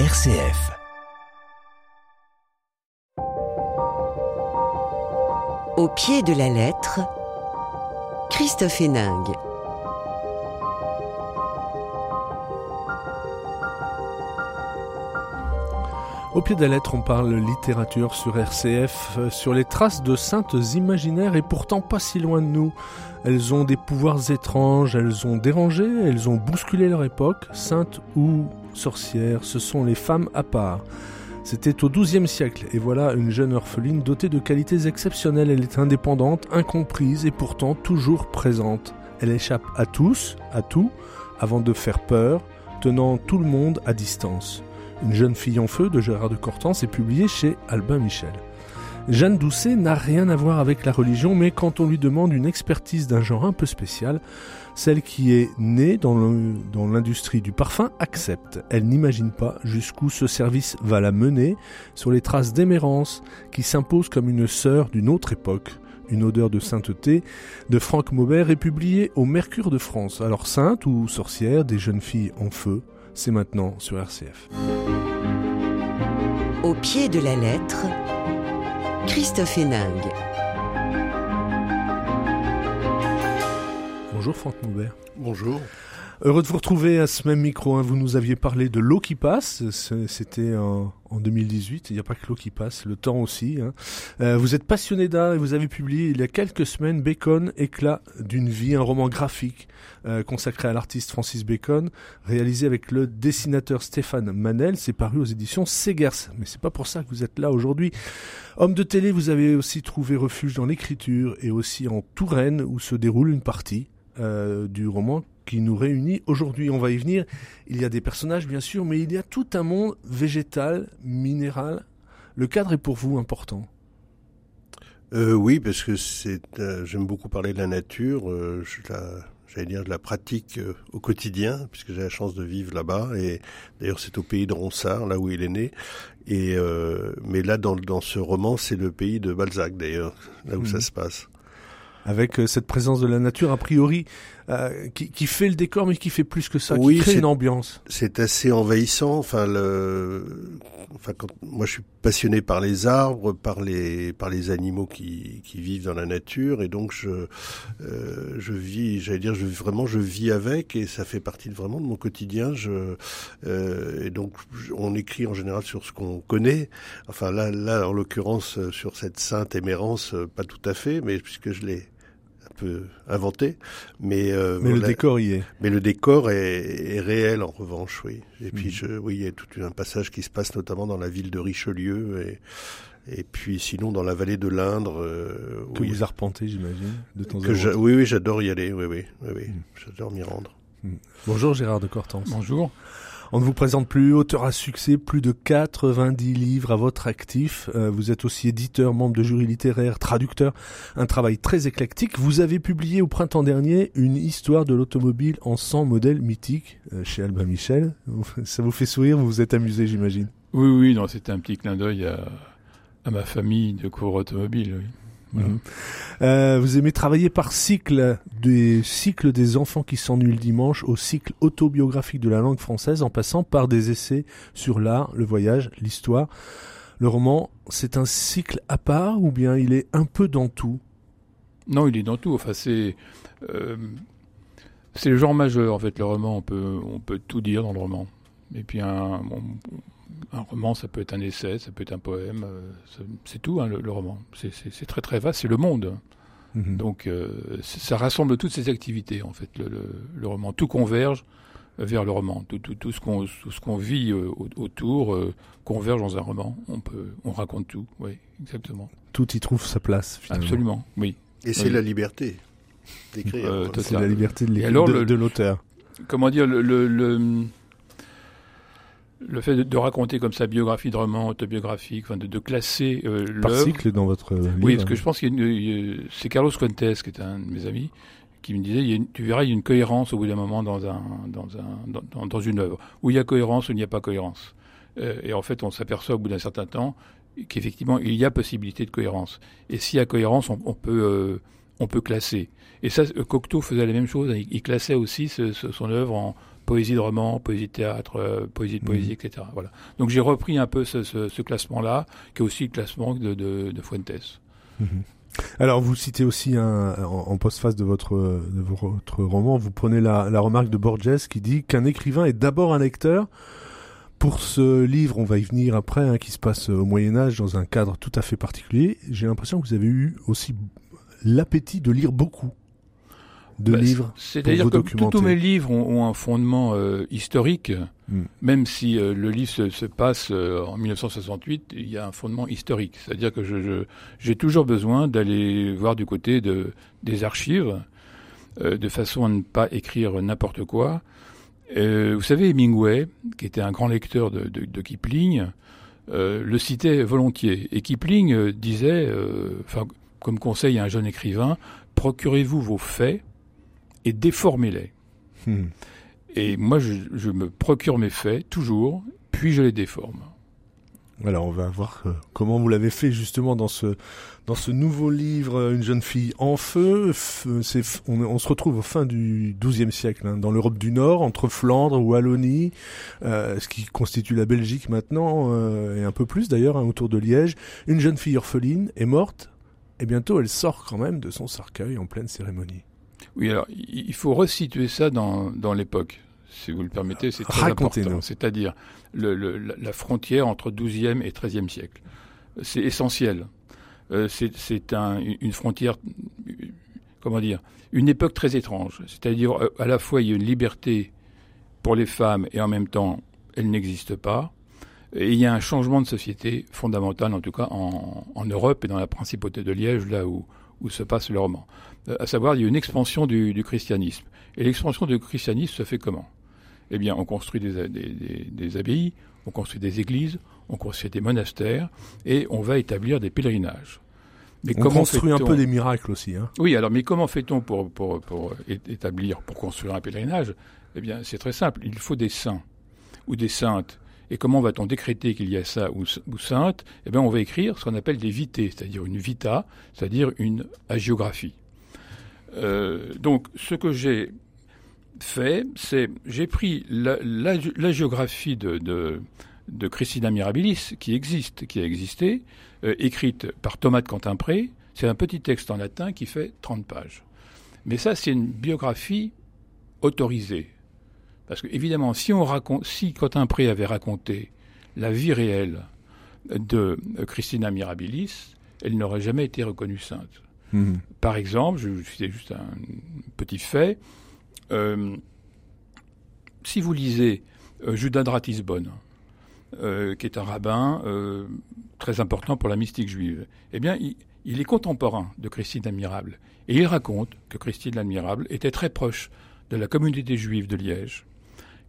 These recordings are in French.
RCF. Au pied de la lettre, Christophe Héningue. Au pied de la lettre, on parle littérature sur RCF, euh, sur les traces de saintes imaginaires et pourtant pas si loin de nous. Elles ont des pouvoirs étranges, elles ont dérangé, elles ont bousculé leur époque. Saintes ou sorcières, ce sont les femmes à part. C'était au XIIe siècle, et voilà une jeune orpheline dotée de qualités exceptionnelles. Elle est indépendante, incomprise et pourtant toujours présente. Elle échappe à tous, à tout, avant de faire peur, tenant tout le monde à distance. Une jeune fille en feu de Gérard de Cortance est publiée chez Albin Michel. Jeanne Doucet n'a rien à voir avec la religion, mais quand on lui demande une expertise d'un genre un peu spécial, celle qui est née dans l'industrie du parfum accepte. Elle n'imagine pas jusqu'où ce service va la mener sur les traces d'émérance qui s'impose comme une sœur d'une autre époque. Une odeur de sainteté de Franck Maubert est publiée au Mercure de France. Alors sainte ou sorcière, des jeunes filles en feu, c'est maintenant sur RCF. Au pied de la lettre, Christophe Héningue. Bonjour Franck Moubert. Bonjour. Heureux de vous retrouver à ce même micro. Hein. Vous nous aviez parlé de l'eau qui passe. C'était en, 2018. Il n'y a pas que l'eau qui passe, le temps aussi. Hein. Euh, vous êtes passionné d'art et vous avez publié il y a quelques semaines Bacon, éclat d'une vie, un roman graphique euh, consacré à l'artiste Francis Bacon, réalisé avec le dessinateur Stéphane Manel. C'est paru aux éditions Segers. Mais c'est pas pour ça que vous êtes là aujourd'hui. Homme de télé, vous avez aussi trouvé refuge dans l'écriture et aussi en Touraine où se déroule une partie euh, du roman qui nous réunit aujourd'hui. On va y venir. Il y a des personnages, bien sûr, mais il y a tout un monde végétal, minéral. Le cadre est pour vous important. Euh, oui, parce que c'est, euh, j'aime beaucoup parler de la nature. Euh, je la, j'allais dire, de la pratique au quotidien, puisque j'ai la chance de vivre là-bas. Et d'ailleurs, c'est au pays de Ronsard, là où il est né. Et mais là, dans, dans ce roman, c'est le pays de Balzac, d'ailleurs, là où ça mhm. se passe avec euh, cette présence de la nature a priori euh, qui, qui, fait le décor mais qui fait plus que ça, qui crée une ambiance. C'est assez envahissant. Enfin, le, enfin, quand, moi je suis passionné par les arbres, par les par les animaux qui, qui vivent dans la nature et donc je euh, je vis, j'allais dire, je vraiment je vis avec et ça fait partie vraiment de mon quotidien. Je euh, et donc on écrit en général sur ce qu'on connaît. Enfin là là en l'occurrence sur cette sainte émérance, pas tout à fait, mais puisque je l'ai peu inventé, mais euh, mais le décor y est. Mais le décor est, est réel en revanche, oui. Et puis mhm. je, oui, il y a tout un passage qui se passe notamment dans la ville de Richelieu et et puis sinon dans la vallée de l'Indre. Euh, que vous arpentez, j'imagine, de temps en temps. Oui, oui, j'adore y aller. Oui, oui, oui, oui. Mhm. j'adore m'y rendre. Mhm. Bonjour Gérard de Cortance. Bonjour. On ne vous présente plus, auteur à succès, plus de 90 livres à votre actif. Euh, vous êtes aussi éditeur, membre de jury littéraire, traducteur, un travail très éclectique. Vous avez publié au printemps dernier une histoire de l'automobile en 100 modèles mythiques euh, chez Albin Michel. Ça vous fait sourire, vous vous êtes amusé j'imagine? Oui, oui, non, c'était un petit clin d'œil à, à, ma famille de cours automobile. Oui. Mhm. Euh, vous aimez travailler par cycle, des cycles des enfants qui s'ennuient le dimanche au cycle autobiographique de la langue française en passant par des essais sur l'art, le voyage, l'histoire. Le roman, c'est un cycle à part ou bien il est un peu dans tout? Non, il est dans tout. Enfin, c'est euh, c'est le genre majeur en fait. Le roman, on peut on peut tout dire dans le roman. Et puis un, un roman, ça peut être un essai, ça peut être un poème, euh, c'est tout hein, le, roman. C'est très très vaste, c'est le monde. Mhm. Donc euh, ça rassemble toutes ces activités en fait, le, roman. Tout converge vers le roman. Tout, tout, tout ce qu'on ce qu'on vit euh, autour converge dans un roman. On peut on raconte tout. Oui, exactement. Tout y trouve sa place. Finalement. Absolument. Oui. Et c'est la liberté d'écrire. c'est la liberté de l'auteur. Comment dire le, le fait de, raconter comme ça biographie de roman, autobiographique, enfin de, de classer euh, Par cycle dans votre livre. Oui, parce que je pense que c'est Carlos Fuentes, qui est un de mes amis, qui me disait, il y a tu verras, il y a une cohérence au bout d'un moment dans, un, dans, un, dans, dans, une œuvre. Où il y a cohérence, où il n'y a pas cohérence. Euh, et en fait, on s'aperçoit au bout d'un certain temps qu'effectivement, il y a possibilité de cohérence. Et s'il y a cohérence, on, on peut... Euh, on peut classer. Et ça, Cocteau faisait la même chose. Il, classait aussi son œuvre en poésie de roman, poésie de théâtre, euh, poésie de poésie, Mhm. etc. Voilà. Donc j'ai repris un peu ce, ce- ce classement-là, qui est aussi le classement de, de, de Fuentes. Mhm. Alors, vous citez aussi un, en, en postface de votre, de votre roman, vous prenez la, la remarque de Borges qui dit qu'un écrivain est d'abord un lecteur. Pour ce livre, on va y venir après, hein, qui se passe au Moyen Âge dans un cadre tout à fait particulier. J'ai l'impression que vous avez eu aussi l'appétit de lire beaucoup de Bah, livres. C'est-à-dire que tous- mes livres ont, ont un fondement euh, historique, Mm. même si euh, le livre se, se passe euh, en 1968, il y a un fondement historique. C'est-à-dire que je, je- j'ai toujours besoin d'aller voir du côté de, des archives, de façon à ne pas écrire n'importe quoi. Vous savez, Hemingway, qui était un grand lecteur de, de- de Kipling, le citait volontiers. Et Kipling disait, comme conseil à un jeune écrivain, procurez-vous vos faits et déformez-les. Hmm. Et moi, je, je me procure mes faits, toujours, puis je les déforme. Alors, on va voir euh, comment vous l'avez fait justement dans ce dans ce nouveau livre, euh, Une jeune fille en feu. F- on, on se retrouve au fin du XIIe siècle, hein, dans l'Europe du Nord, entre Flandre, Wallonie, euh, ce qui constitue la Belgique maintenant, euh, et un peu plus d'ailleurs, hein, autour de Liège. Une jeune fille orpheline est morte, et bientôt elle sort quand même de son cercueil en pleine cérémonie. Oui, alors, il faut resituer ça dans, dans l'époque, si vous le permettez, c'est très Racontez-nous. important. C'est-à-dire le, le- la, frontière entre XIIe et XIIIe siècle. C'est essentiel. Euh, c'est c'est un, une frontière, comment dire, une époque très étrange. C'est-à-dire, euh, à la fois, il y a une liberté pour les femmes et en même temps, elle n'existe pas. Et il y a un changement de société fondamental, en tout cas en, en Europe et dans la principauté de Liège, là où, où se passe le roman. Euh, à savoir, il y a une expansion du, du christianisme. Et l'expansion du christianisme se fait comment? Eh bien, on construit des, des, des- des abbayes, on construit des églises, on construit des monastères, et on va établir des pèlerinages. Mais On construit un peu des miracles aussi. Hein? oui, alors, mais comment fait-on pour, pour, pour établir, pour construire un pèlerinage? Eh bien, c'est très simple. Il faut des saints ou des saintes. Et comment va-t-on décréter qu'il y a ça ou, ou sainte? Eh bien, on va écrire ce qu'on appelle des vités, c'est-à-dire une vita, c'est-à-dire une hagiographie. Euh, donc, ce que j'ai fait, c'est j'ai pris la, géographie de, Christina Mirabilis, qui existe, qui a existé, euh, écrite par Thomas de Quentin-Pré. C'est un petit texte en latin qui fait 30 pages. Mais ça, c'est une biographie autorisée. Parce que, évidemment, si, on avait raconté la vie réelle de euh, Christina Mirabilis, elle n'aurait jamais été reconnue sainte. Mhm. Par exemple, je c'est juste un petit fait. euh, si vous lisez euh, Judas de Ratisbonne, euh, qui est un rabbin très important pour la mystique juive, eh bien, il, il est contemporain de Christine l'Admirable. Et il raconte que Christine l'Admirable était très proche de la communauté juive de Liège,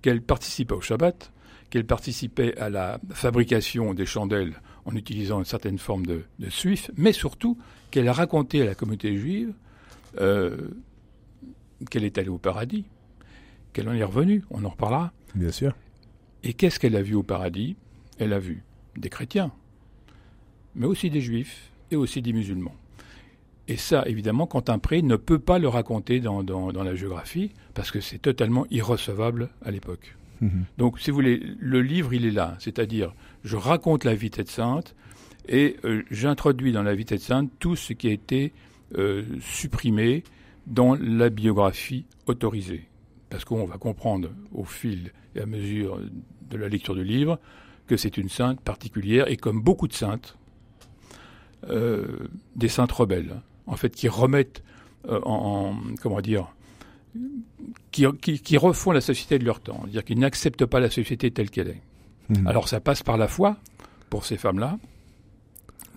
qu'elle participait au Shabbat, qu'elle participait à la fabrication des chandelles en utilisant une certaine forme de, de suif, mais surtout qu'elle a raconté à la communauté juive euh, qu'elle est allée au paradis, qu'elle en est revenue, on en reparlera. Bien sûr. Et qu'est-ce qu'elle a vu au paradis? Elle a vu des chrétiens, mais aussi des juifs et aussi des musulmans. Et ça, évidemment, Quentin Pré ne peut pas le raconter dans, dans, dans la géographie, parce que c'est totalement irrecevable à l'époque. Mhm. Donc, si vous voulez, le livre, il est là. C'est-à-dire, je raconte la vie cette sainte et euh, j'introduis dans la vie cette sainte tout ce qui a été euh, supprimé dans la biographie autorisée. Parce qu'on va comprendre au fil et à mesure de la lecture du livre que c'est une sainte particulière et comme beaucoup de saintes, euh, des saintes rebelles, en fait, qui remettent en, en- comment dire, qui, qui refont la société de leur temps, c'est-à-dire qu'ils n'acceptent pas la société telle qu'elle est. Mhm. Alors ça passe par la foi pour ces femmes-là,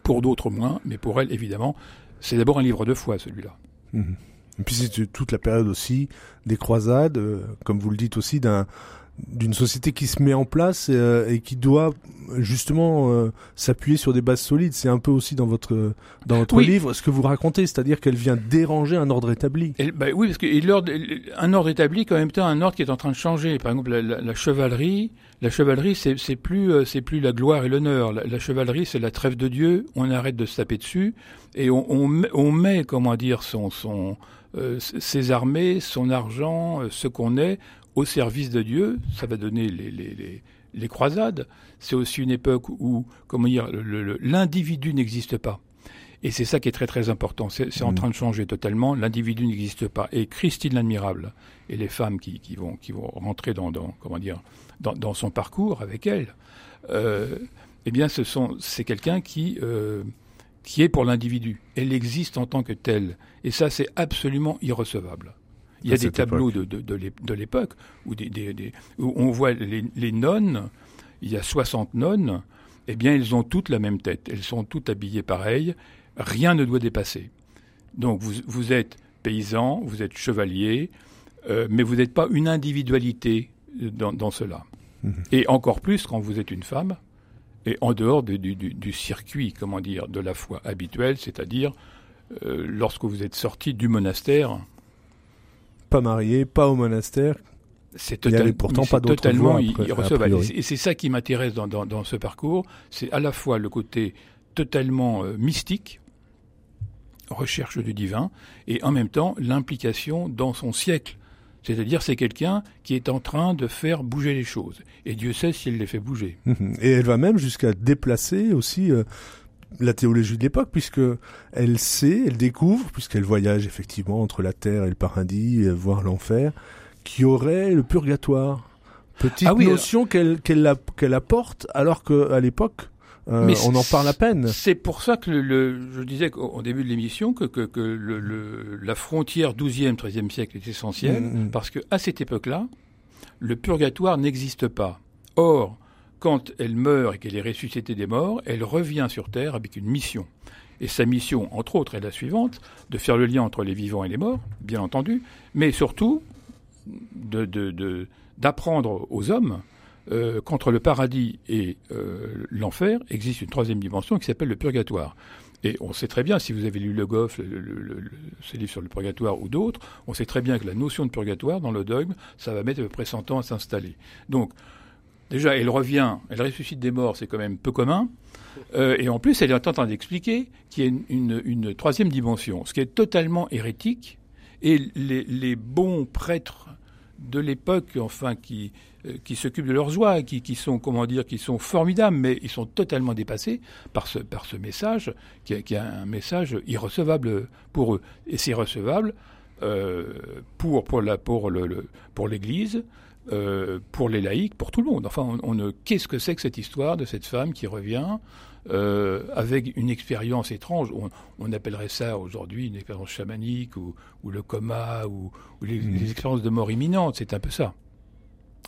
pour d'autres moins, mais pour elles, évidemment, c'est d'abord un livre de foi, celui-là. Mhm. Et puis c'est toute la période aussi des croisades, euh, comme vous le dites aussi, d'un d'une société qui se met en place euh, et qui doit justement euh, s'appuyer sur des bases solides. C'est un peu aussi dans votre dans votre Oui. livre ce que vous racontez, c'est-à-dire qu'elle vient déranger un ordre établi. Et, bah, oui, parce que l'ordre- un ordre établi, qu'en même temps, un ordre qui est en train de changer. Par exemple, la, la- la chevalerie, la chevalerie, c'est c'est plus, euh, c'est plus la gloire et l'honneur. La, la chevalerie, c'est la trêve de Dieu. On arrête de se taper dessus et on, on, met, on met, comment dire, son, son, euh, ses armées, son argent, ce qu'on est, au service de Dieu. Ça va donner les, les, les, croisades. C'est aussi une époque où, comment dire, l'individu n'existe pas. Et c'est ça qui est très très important. C'est en mm. train de changer totalement. L'individu n'existe pas. Et Christine l'admirable et les femmes qui, qui, vont qui vont rentrer dans, dans comment dire dans, dans, son parcours avec elle, euh, eh bien, ce sont c'est quelqu'un qui euh, qui est pour l'individu. Elle existe en tant que telle. Et ça, c'est absolument irrecevable. Il y a des tableaux de, de, de l'époque où, des, des, où on voit les, les, nonnes, il y a 60 nonnes, eh bien, elles ont toutes la même tête. Elles sont toutes habillées pareil. Rien ne doit dépasser. Donc, vous, vous êtes paysan, vous êtes chevalier, euh, mais vous n'êtes pas une individualité dans, dans cela. Mhm. Et encore plus quand vous êtes une femme, et en dehors du, du, du, circuit, comment dire, de la foi habituelle, c'est-à-dire euh, lorsque vous êtes sorti du monastère. Pas marié, pas au monastère. C'est pourtant pas totalement irrecevable. Et c'est ça qui m'intéresse dans, dans, dans, ce parcours, c'est à la fois le côté totalement euh, mystique, recherche du divin, et en même temps l'implication dans son siècle. C'est-à-dire c'est quelqu'un qui est en train de faire bouger les choses. Et Dieu sait si elle les fait bouger. Et elle va même jusqu'à déplacer aussi euh, la théologie de l'époque, puisque elle sait, elle découvre, puisqu'elle voyage effectivement entre la terre et le paradis, euh, voire l'enfer, qu'il y aurait le purgatoire. Petite ah notion qu'elle qu'elle apporte, alors qu'à l'époque, euh, Mais on en parle à peine. C'est pour ça que le, je disais au début de l'émission que, que, que le, la frontière 12e, 13e siècle est essentielle, mm, mm. parce que à cette époque-là, le purgatoire n'existe pas. Or, quand elle meurt et qu'elle est ressuscitée des morts, elle revient sur Terre avec une mission. Et sa mission, entre autres, est la suivante, de faire le lien entre les vivants et les morts, bien entendu, mais surtout d'apprendre aux hommes euh, qu'entre le paradis et euh, l'enfer existe une troisième dimension qui s'appelle le purgatoire. Et on sait très bien, si vous avez lu Le Goff, le, le, ces livres sur le purgatoire ou d'autres, on sait très bien que la notion de purgatoire dans le dogme, ça va mettre à peu près 100 ans à s'installer. Donc, déjà, elle revient, elle ressuscite des morts, c'est quand même peu commun. Euh, et en plus, elle est en train d'expliquer qu'il y a une, troisième dimension, ce qui est totalement hérétique. Et les, bons prêtres de l'époque, enfin, qui, euh, s'occupent de leurs joies, qui, sont, comment dire, qui sont formidables, mais ils sont totalement dépassés par ce, message, qui, est un message irrecevable pour eux. Et c'est recevable euh, pour l'Église, euh, pour les laïcs, pour tout le monde. Enfin, on, qu'est-ce que c'est que cette histoire de cette femme qui revient euh, avec une expérience étrange? On, appellerait ça aujourd'hui une expérience chamanique ou, ou le coma ou, ou les, mmh. les, expériences de mort imminente. C'est un peu ça,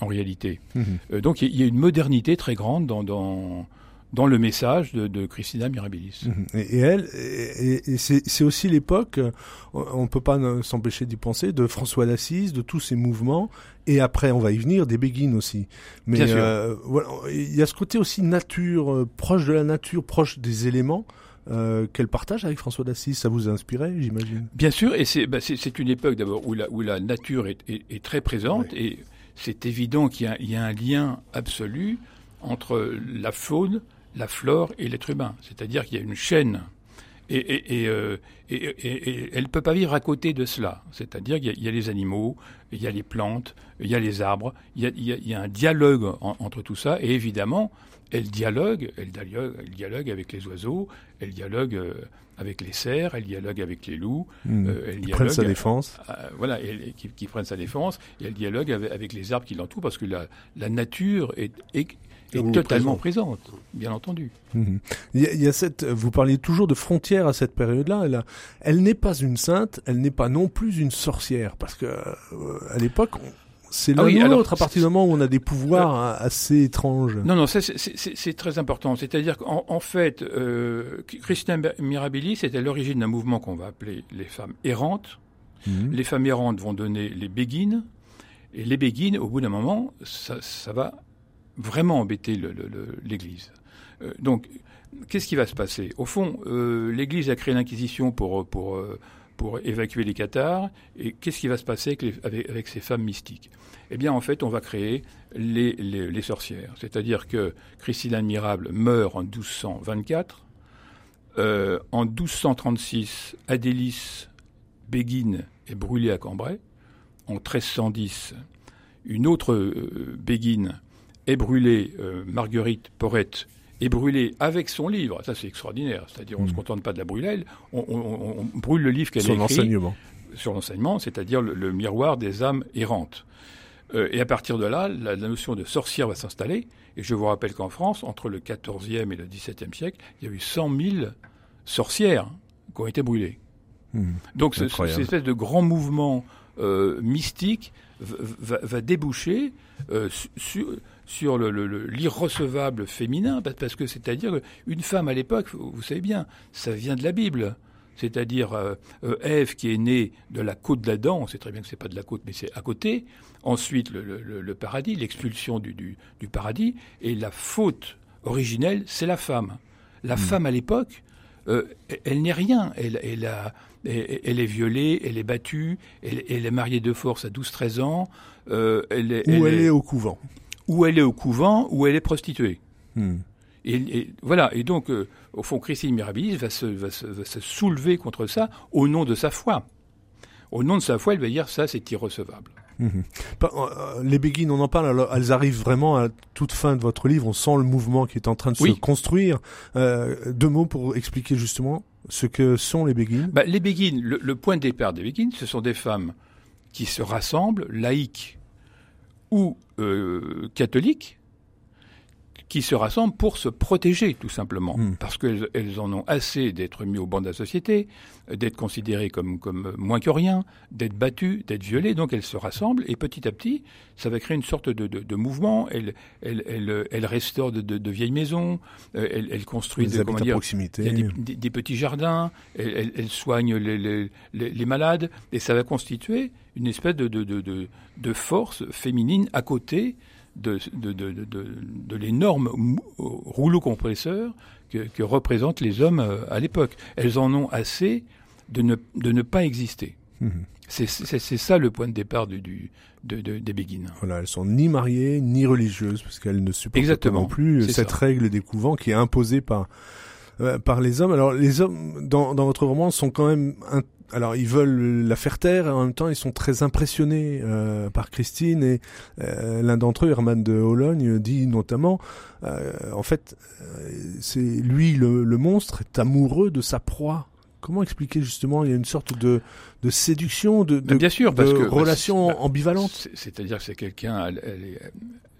en réalité. Mmh. Euh, donc il y, y, a une modernité très grande dans, dans, dans le message de, de Christina Mirabilis. Mhm. Et, elle, et, c'est aussi l'époque, euh, on ne peut pas s'empêcher d'y penser, de François d'Assise, de tous ces mouvements, et après on va y venir, des Béguines aussi. Mais euh, voilà, il y a ce côté aussi nature, euh, proche de la nature, proche des éléments. Euh, qu'elle partage avec François d'Assise. Ça vous a inspiré, j'imagine? Bien sûr, et c'est bah, une époque d'abord où la, où la nature est, est, est très présente, et c'est évident qu'il y, y, a un lien absolu entre la faune, la flore et l'être humain. C'est-à-dire qu'il y a une chaîne. Et, et, et, euh, et, elle ne peut pas vivre à côté de cela. C'est-à-dire qu'il y, a les animaux, il y a les plantes, il y a les arbres, il y a, il y a un dialogue entre tout ça. Et évidemment, elle dialogue, elle dialogue, elle dialogue avec les oiseaux, elle dialogue euh, avec les cerfs, elle dialogue avec les loups, mmh. euh, elle qui prennent sa défense. voilà, qui, qui, prennent sa défense, et elle dialogue avec, avec les arbres qui l'entourent parce que la, la nature est, est est totalement présente, bien entendu. Mhm. Il, y a, cette, vous parliez toujours de frontières à cette période-là. Elle, elle n'est pas une sainte, elle n'est pas non plus une sorcière, parce que euh, à l'époque, c'est ah l'un à partir du moment où on a des pouvoirs euh, assez étranges. Non, non, c'est très important. C'est-à-dire qu'en en fait, euh, Christina Mirabilis c'était l'origine d'un mouvement qu'on va appeler les femmes errantes. Mhm. Les femmes errantes vont donner les béguines, et les béguines, au bout d'un moment, ça, ça va vraiment embêter l'Église. Euh, donc, qu'est-ce qui va se passer? Au fond, euh, l'Église a créé l'Inquisition euh, pour évacuer les cathares, et qu'est-ce qui va se passer avec, ces femmes mystiques? Eh bien, en fait, on va créer les, sorcières. C'est-à-dire que Christine Admirable meurt en 1224. en 1236, Adélis Béguine est brûlée à Cambrai. En 1310, une autre Béguine est brûlée, euh, Marguerite Porrette, est brûlée avec son livre. Ça, c'est extraordinaire. C'est-à-dire, on ne se contente pas de la brûler, on, on, on brûle le livre qu'elle a écrit. l'enseignement. Sur l'enseignement, c'est-à-dire le, miroir des âmes errantes. Euh, et à partir de là, la, notion de sorcière va s'installer. Et je vous rappelle qu'en France, entre le XIVe et le XVIIe siècle, il y a eu 100 000 sorcières qui ont été brûlées. Hmm. Donc, cette espèce de grand mouvement euh, mystique va, va déboucher euh, sur, sur l'irrecevable féminin, parce que c'est-à-dire une femme à l'époque, vous savez bien, ça vient de la Bible. C'est-à-dire euh, euh, Ève qui est née de la côte d'Adam, on sait très bien que c'est pas de la côte, mais c'est à côté. Ensuite le, paradis, l'expulsion du, du, paradis, et la faute originelle, c'est la femme. La hmm. femme à l'époque, elle n'est rien. Elle, elle, a, elle, est violée, elle est battue, elle, elle est mariée de force à 12-13 ans. Euh, elle est, ou elle, est, au couvent. Ou elle est au couvent, ou elle est prostituée. Hmm. Et, voilà. Et donc, euh, au fond, Christine Mirabilis va se, va, se, va se, soulever contre ça au nom de sa foi. Au nom de sa foi, elle va dire ça, c'est irrecevable. Mhm. Euh, les Béguines, on en parle, elles arrivent vraiment à toute fin de votre livre, on sent le mouvement qui est en train de se construire. Euh, deux mots pour expliquer justement ce que sont les Béguines bah, Les Béguines, le, point de départ des Béguines, ce sont des femmes qui se rassemblent, laïques ou euh, catholiques, qui se rassemblent pour se protéger, tout simplement, hmm. parce qu'elles elles en ont assez d'être mis au banc de la société, d'être considérées comme, comme moins que rien, d'être battues, d'être violées, donc elles se rassemblent, et petit à petit, ça va créer une sorte de, de, de mouvement, elles, elles, elles, elles restaurent de, de, vieilles maisons, euh, elles, construisent des, comment dire, proximité. Des, des, petits jardins, elles, elles soignent les, les, les, les, malades, et ça va constituer une espèce de, de, de, de force féminine à côté de, de, de, de l'énorme rouleau compresseur que, que, représentent les hommes euh, à l'époque. Elles en ont assez de ne, de ne pas exister. Mhm. C'est ça le point de départ du, du de, des Béguines. Voilà, elles sont ni mariées ni religieuses parce qu'elles ne supportent Exactement, pas non plus cette règle des couvents qui est imposée par euh, par les hommes. Alors les hommes dans, dans votre roman sont quand même alors ils veulent la faire taire et en même temps ils sont très impressionnés euh, par Christine et euh, l'un d'entre eux, Herman de Hologne, dit notamment, euh, en fait, c'est lui le, monstre est amoureux de sa proie. Comment expliquer justement Il y a une sorte de, de séduction, de, de, bien sûr, parce de que, relation bah, ambivalente? C'est-à-dire que c'est quelqu'un,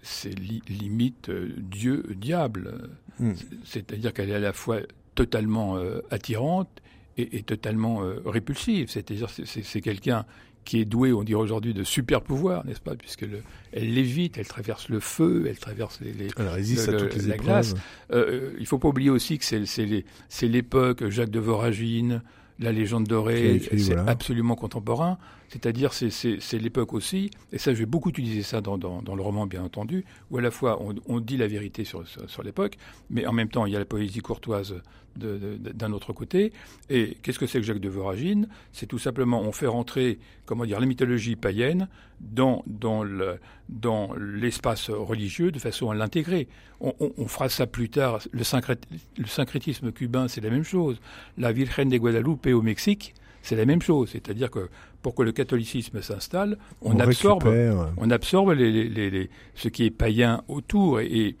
c'est limite Dieu, diable. Hmm. C'est-à-dire qu'elle est à la fois totalement attirante est, totalement euh, répulsive. C'est-à-dire, c'est quelqu'un qui est doué, on dirait aujourd'hui, de super pouvoirs, n'est-ce pas? Puisque le, elle lévite, elle traverse le feu, elle traverse les, les elle résiste à toutes les la glace. Euh, il faut pas oublier aussi que c'est l'époque Jacques de Voragine, la légende dorée, c'est absolument contemporain. C'est-à-dire, c'est l'époque aussi, et ça, je vais beaucoup utiliser ça dans, le roman, bien entendu, où à la fois on, dit la vérité sur, l'époque, mais en même temps, il y a la poésie courtoise d'un autre côté. Et qu'est-ce que c'est que Jacques de Voragine? C'est tout simplement, on fait rentrer, comment dire, la mythologie païenne dans, l'espace religieux de façon à l'intégrer. On, fera ça plus tard. Le, le syncrétisme cubain, c'est la même chose. La Virgen de Guadalupe au Mexique, c'est la même chose. C'est-à-dire que pour que le catholicisme s'installe, on, absorbe, on absorbe les, les, les, ce qui est païen autour. Et,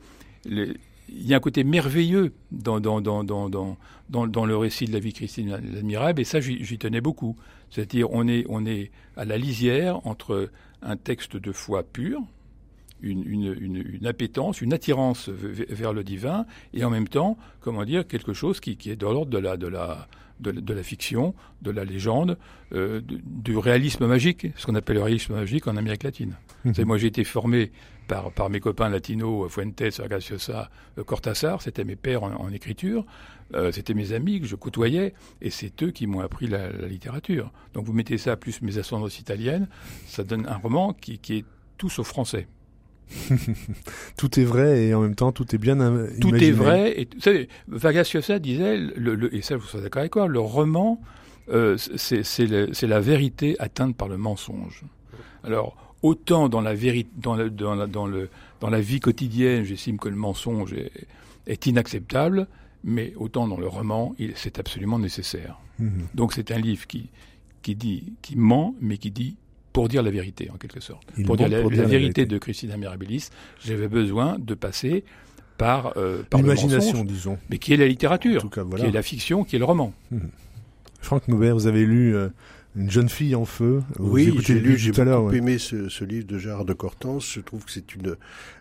il y a un côté merveilleux dans, dans, dans, dans, dans, dans le récit de la vie Christine l'admirable, et ça, j'y tenais beaucoup. C'est-à-dire, on est, on est à la lisière entre un texte de foi pure, une, une, une, une, appétence, une attirance vers le divin, et en même temps, comment dire, quelque chose qui, qui est de l'ordre de la, de la, de, la fiction, de la légende, euh, du réalisme magique, ce qu'on appelle le réalisme magique en Amérique latine. Mhm. Moi, j'ai été formé par, par mes copains latinos, Fuentes, Graciosa, euh, Cortázar, c'était mes pères en, écriture, euh, c'était mes amis que je côtoyais, et c'est eux qui m'ont appris la, littérature. Donc vous mettez ça plus mes ascendances italiennes, ça donne un roman qui, qui est tout sauf français. tout est vrai et en même temps tout est bien imaginé. Tout est vrai. Et, vous savez, Vargas Llosa disait, le, et ça vous êtes d'accord avec moi, le roman, euh, c'est la vérité atteinte par le mensonge. Alors, autant dans la, dans, dans, la, dans, le, dans la vie quotidienne, j'estime que le mensonge est, est, inacceptable, mais autant dans le roman, c'est absolument nécessaire. Mhm. Donc c'est un livre qui, qui, dit, qui ment, mais qui dit pour dire la vérité, en quelque sorte. pour dire, la, vérité, de Christina Mirabilis, j'avais besoin de passer par, euh, l'imagination, disons. Mais qui est la littérature, qui est la fiction, qui est le roman. Mmh. Franck Noubert, vous avez lu euh, Une jeune fille en feu. oui, j'ai lu, j'ai beaucoup aimé ce, ce, livre de Gérard de Cortance. Je trouve que c'est une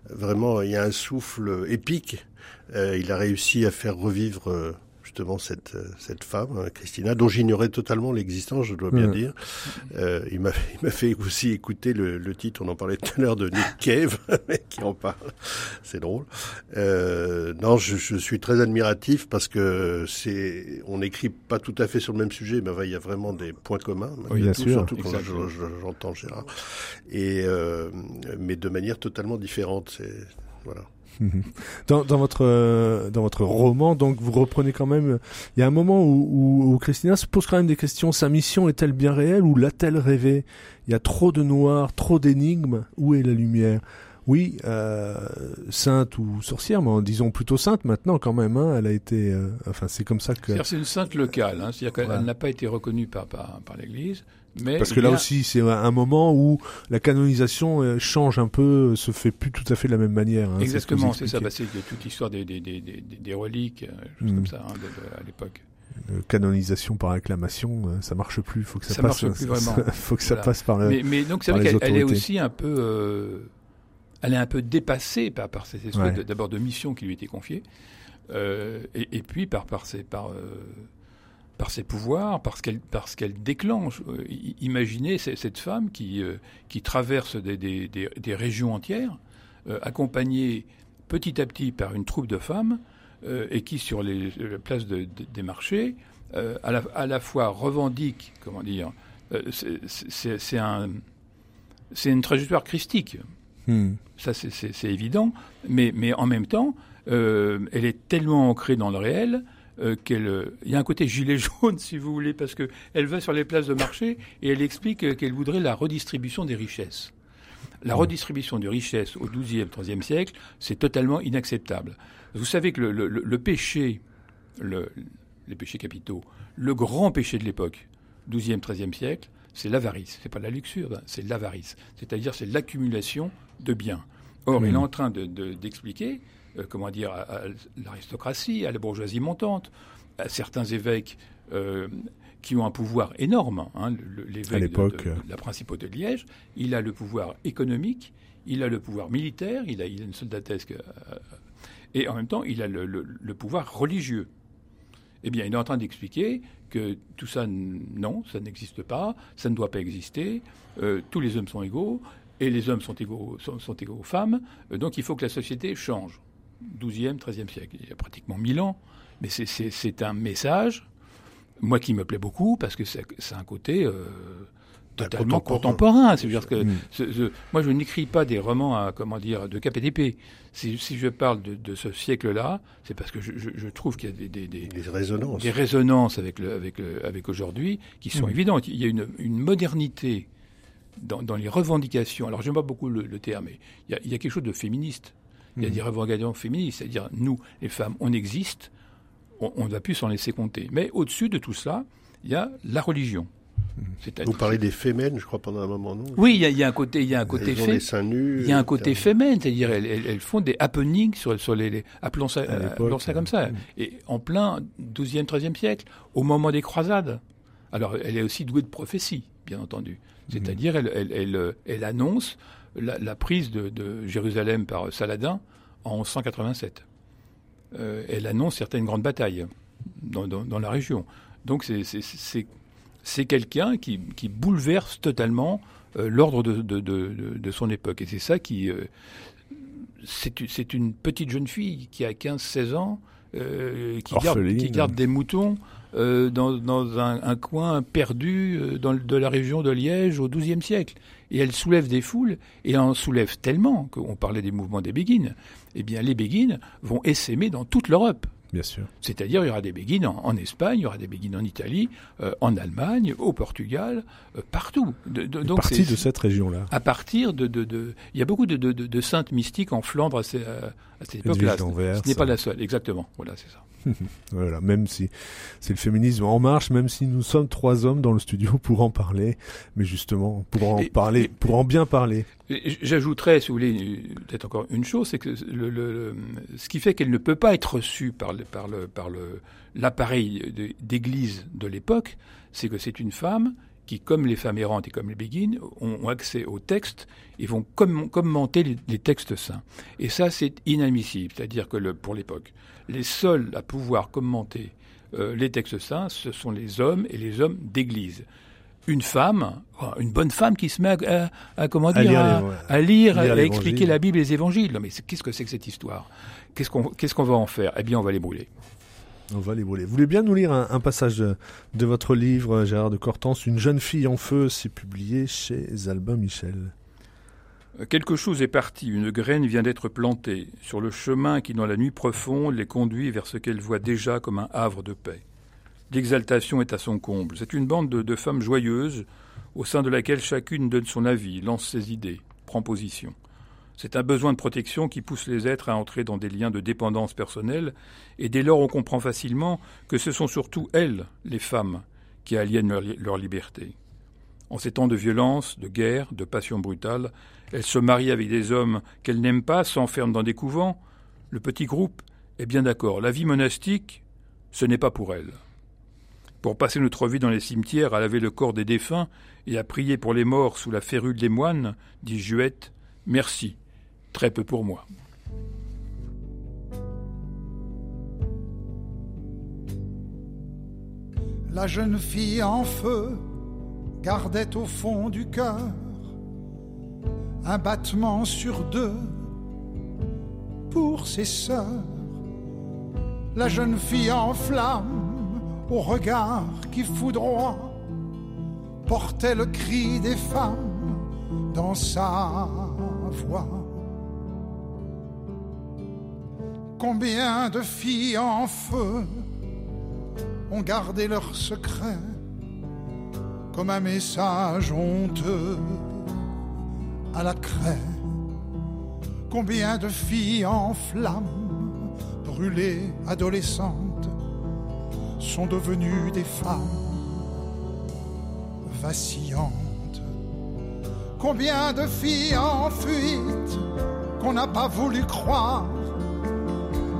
vraiment, il y a un souffle épique. Euh, il a réussi à faire revivre euh, justement cette euh, cette femme, hein, Christina, dont j'ignorais totalement l'existence, je dois bien dire. Euh, il m'a il m'a fait aussi écouter le, le, titre, on en parlait tout à l'heure de Nick Cave, qui en parle. C'est drôle. Euh, non, je, je, suis très admiratif parce que c'est on n'écrit pas tout à fait sur le même sujet, mais il y a vraiment des points communs. Oui, bien sûr. Surtout quand j'entends Gérard. Et euh, mais de manière totalement différente. C'est voilà. Dans, dans, votre euh, dans votre roman, donc vous reprenez quand même. Il y a un moment où, où, Christina se pose quand même des questions. Sa mission est-elle bien réelle ou l'a-t-elle rêvé? Il y a trop de noir, trop d'énigmes. Où est la lumière? Oui, euh, sainte ou sorcière, mais disons plutôt sainte maintenant quand même. Hein, elle a été, euh, enfin c'est comme ça que. C'est une sainte locale, hein, c'est-à-dire qu'elle n'a pas été reconnue par par, par l'Église. Mais Parce que là aussi, c'est un moment où la canonisation euh, change un peu, se fait plus tout à fait de la même manière. Hein, Exactement, c'est ça. Bah, c'est toute l'histoire des, des, des, reliques, euh, choses comme mm. ça, hein, à l'époque. canonisation par acclamation, ça marche plus. Faut que ça, ça passe. Marche plus vraiment. faut que ça passe par le. Mais, mais donc c'est vrai qu'elle est aussi un peu. Euh, elle est un peu dépassée par, par cette espèce d'abord de mission qui lui était confiée, euh, et, et, puis par, par, ses, par, euh, par ses pouvoirs, parce qu'elle parce qu'elle déclenche. Euh, imaginez cette femme qui, euh, qui traverse des, des, des, des régions entières, euh, accompagnée petit à petit par une troupe de femmes, et qui, sur les, les places de, des marchés, à la, à, la, fois revendique, comment dire, c'est un, une trajectoire christique. Hmm. Ça, c'est évident. Mais, mais en même temps, euh, elle est tellement ancrée dans le réel euh, qu'elle. Euh, il y a un côté gilet jaune, si vous voulez, parce que elle va sur les places de marché et elle explique qu'elle voudrait la redistribution des richesses. La redistribution des richesses au XIIe, XIIIe siècle, c'est totalement inacceptable. Vous savez que le, le, le péché, le, les péchés capitaux, le grand péché de l'époque, XIIe, XIIIe siècle, c'est l'avarice. C'est pas la luxure, hein, c'est l'avarice. C'est-à-dire, c'est l'accumulation de biens. Or, il est mmh. en train d'expliquer, de, euh, comment dire, à, l'aristocratie, à la bourgeoisie montante, à certains évêques euh, qui ont un pouvoir énorme. Hein, L'évêque de, de, la principauté de Liège, il a le pouvoir économique, il a le pouvoir militaire, il a, il a une soldatesque, euh, et en même temps, il a le, le, le pouvoir religieux. Eh bien, il est en train d'expliquer que tout ça, non, ça n'existe pas, ça ne doit pas exister, euh, tous les hommes sont égaux, et les hommes sont égaux, sont, sont égaux aux femmes, euh, donc il faut que la société change. 12e, 13e siècle, il y a pratiquement 1000 ans, mais c'est un message, moi qui me plaît beaucoup, parce que c'est un côté euh, totalement contemporain. Dire que mm. moi je n'écris pas des romans à comment dire de cap et d'épée. Si, si, je parle de, de ce siècle-là, c'est parce que je, je, je trouve qu'il y a des, des, des, des, résonances, des résonances avec le, avec le, avec aujourd'hui qui sont mm. évidentes. Il y a une, une modernité dans, dans, les revendications. Alors j'aime pas beaucoup le, le terme, mais il y, a, il y, a, quelque chose de féministe. Il y a mm. des revendications féministes, c'est-à-dire nous, les femmes, on existe, on, ne va plus s'en laisser compter. Mais au-dessus de tout cela, il y a la religion. Vous parlez des fémènes, je crois, pendant un moment, non? Oui, il y, y, a un côté, il y a un côté fait, seins nus, il y a un côté fémène, c'est-à-dire elles, elles, elles, font des happenings sur, sur les, les appelons ça, appelons ça comme ça, et en plein 12e, 13e siècle, au moment des croisades. Alors, elle est aussi douée de prophétie, bien entendu. C'est-à-dire, elle, elle, elle, elle, annonce la, la prise de, de, Jérusalem par Saladin en 187. Euh, elle annonce certaines grandes batailles dans, dans, dans la région. Donc, c'est quelqu'un qui, qui, bouleverse totalement euh, l'ordre de, de, de, de, son époque. Et c'est ça qui... Euh, c'est une petite jeune fille qui a 15-16 ans, euh, qui, garde, qui, garde, des moutons euh, dans, dans un, un, coin perdu euh, dans, de la région de Liège au XIIe siècle. Et elle soulève des foules, et elle en soulève tellement, qu'on parlait des mouvements des béguines, eh bien les béguines vont essaimer dans toute l'Europe. Bien sûr. C'est-à-dire, il y aura des béguines en, en, Espagne, il y aura des béguines en Italie, euh, en Allemagne, au Portugal, euh, partout. De, de, donc partir de cette région-là. À partir de, de, Il y a beaucoup de, de, saintes mystiques en Flandre, à cette époque-là. Ce n'est pas la seule, exactement. Voilà, c'est ça. voilà, même si c'est le féminisme en marche, même si nous sommes trois hommes dans le studio pour en parler, mais justement pour en parler, pour en bien parler. J'ajouterais, si vous voulez, peut-être encore une chose, c'est que le, le, ce qui fait qu'elle ne peut pas être reçue par le, par le, par le, l'appareil d'église de l'époque, c'est que c'est une femme qui, comme les femmes errantes et comme les béguines, ont accès aux textes et vont commenter les, textes saints. Et ça, c'est inadmissible. C'est-à-dire que le, pour l'époque, les seuls à pouvoir commenter euh, les textes saints, ce sont les hommes et les hommes d'église. Une femme, une bonne femme qui se met à, comment dire, à lire, à, expliquer la Bible et les évangiles. mais qu'est-ce que c'est que cette histoire? Qu'est-ce qu'on qu'est-ce qu'on va en faire? Eh bien, on va les brûler. On va les brûler. Vous voulez bien nous lire un, passage de, votre livre, Gérard de Cortance, Une jeune fille en feu, c'est publié chez Albin Michel. Quelque chose est parti, une graine vient d'être plantée, sur le chemin qui, dans la nuit profonde, les conduit vers ce qu'elle voit déjà comme un havre de paix. L'exaltation est à son comble. C'est une bande de, de femmes joyeuses, au sein de laquelle chacune donne son avis, lance ses idées, prend position. C'est un besoin de protection qui pousse les êtres à entrer dans des liens de dépendance personnelle, et dès lors on comprend facilement que ce sont surtout elles, les femmes, qui aliènent leur, liberté. En ces temps de violence, de guerre, de passion brutale, elles se marient avec des hommes qu'elles n'aiment pas, s'enferment dans des couvents. Le petit groupe est bien d'accord. La vie monastique, ce n'est pas pour elles. Pour passer notre vie dans les cimetières, à laver le corps des défunts et à prier pour les morts sous la férule des moines, dit Juette, merci, très peu pour moi. La jeune fille en feu gardait au fond du cœur un battement sur deux pour ses sœurs. La jeune fille en flamme, au regard qui foudroie, portait le cri des femmes dans sa voix. Combien de filles en feu ont gardé leur secret comme un message honteux à la craie. Combien de filles en flammes, brûlées adolescentes, sont devenues des femmes vacillantes. Combien de filles en fuite qu'on n'a pas voulu croire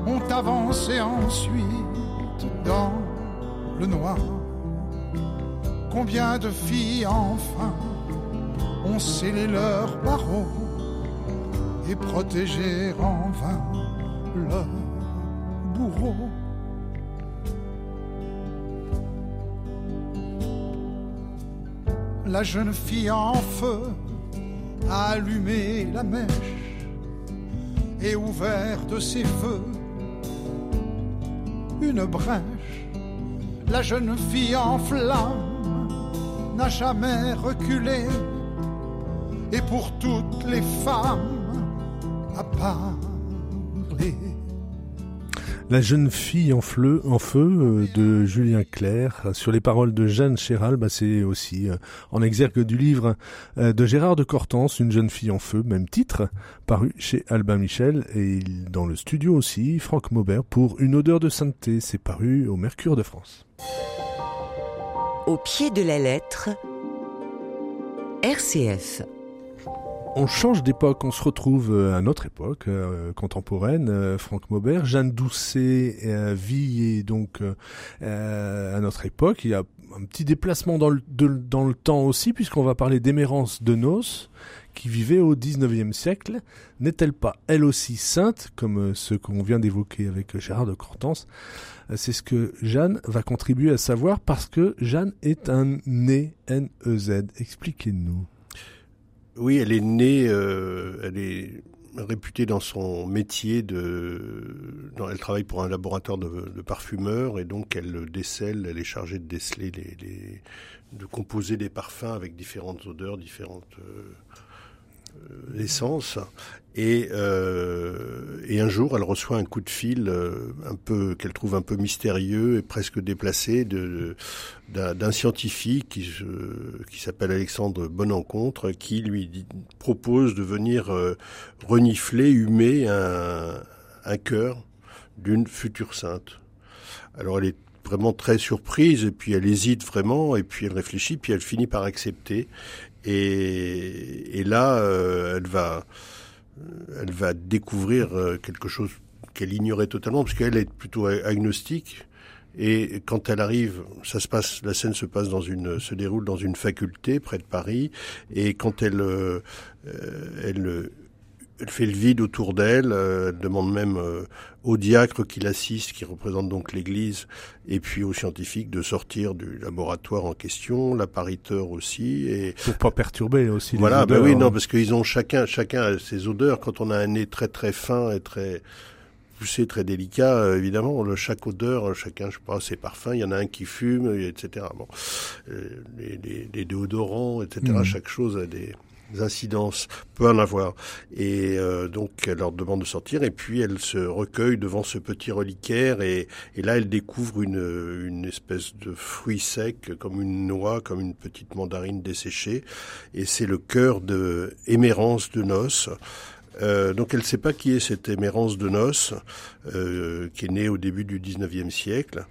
ont avancé ensuite dans le noir. Combien de filles enfin ont scellé leurs barreaux et protégé en vain leur bourreau. La jeune fille en feu a allumé la mèche et ouvert de ses feux une brèche. La jeune fille en flamme n'a jamais reculé. Et pour toutes les femmes, à parler. La jeune fille en, feu euh, de Julien Clerc, sur les paroles de Jeanne Chéral, bah c'est aussi euh, en exergue du livre euh, de Gérard de Cortance, Une jeune fille en feu, même titre, paru chez Albin Michel, et dans le studio aussi, Franck Maubert, pour Une odeur de sainteté, c'est paru au Mercure de France. Au pied de la lettre, RCF. On change d'époque, on se retrouve euh, à notre époque euh, contemporaine. Euh, Franck Maubert, Jeanne Doucet vit donc à notre époque. Il y a un petit déplacement dans le, temps aussi, puisqu'on va parler d'Émérance de Nos, qui vivait au XIXe siècle. N'est-elle pas elle aussi sainte, comme ce qu'on vient d'évoquer avec Gérard de Cortance C'est ce que Jeanne va contribuer à savoir parce que Jeanne est un né, N-E-Z. Expliquez-nous. Oui, elle est née, euh, elle est réputée dans son métier de. elle travaille pour un laboratoire de, de, parfumeur et donc elle décèle, elle est chargée de déceler les, les de composer des parfums avec différentes odeurs, différentes. Euh, euh, essence. Et, euh, et un jour, elle reçoit un coup de fil euh, un peu qu'elle trouve un peu mystérieux et presque déplacé de, d'un scientifique qui, qui s'appelle Alexandre Bonencontre, qui lui propose de venir renifler, humer un, un cœur d'une future sainte. Alors elle est vraiment très surprise et puis elle hésite vraiment et puis elle réfléchit puis elle finit par accepter et, là euh, elle va elle va découvrir euh, quelque chose qu'elle ignorait totalement parce qu'elle est plutôt agnostique et quand elle arrive, ça se passe, la scène se passe dans une, se déroule dans une faculté près de Paris. Et quand elle, euh, elle, elle fait le vide autour d'elle. elle demande même au diacre qui l'assiste, qui représente donc l'Église, et puis aux scientifiques de sortir du laboratoire en question, l'appariteur aussi. Et pour pas perturber aussi. Voilà, les odeurs, ben oui, non, hein. parce qu'ils ont chacun, chacun a ses odeurs. Quand on a un nez très très fin et très poussé, très délicat, euh, évidemment, le, chaque odeur, chacun, je sais pas, ses parfums. Il y en a un qui fume, etc. Bon, euh, les, les, les déodorants, etc. Mhm. Chaque chose a des incidences peut en avoir. Et euh, donc elle leur demande de sortir et puis elle se recueille devant ce petit reliquaire et, et là elle découvre une, une espèce de fruit sec comme une noix, comme une petite mandarine desséchée et c'est le cœur de Émérance de Noces. Euh, donc elle ne sait pas qui est cette Émérance de Noces, euh, qui est née au début du 19e siècle.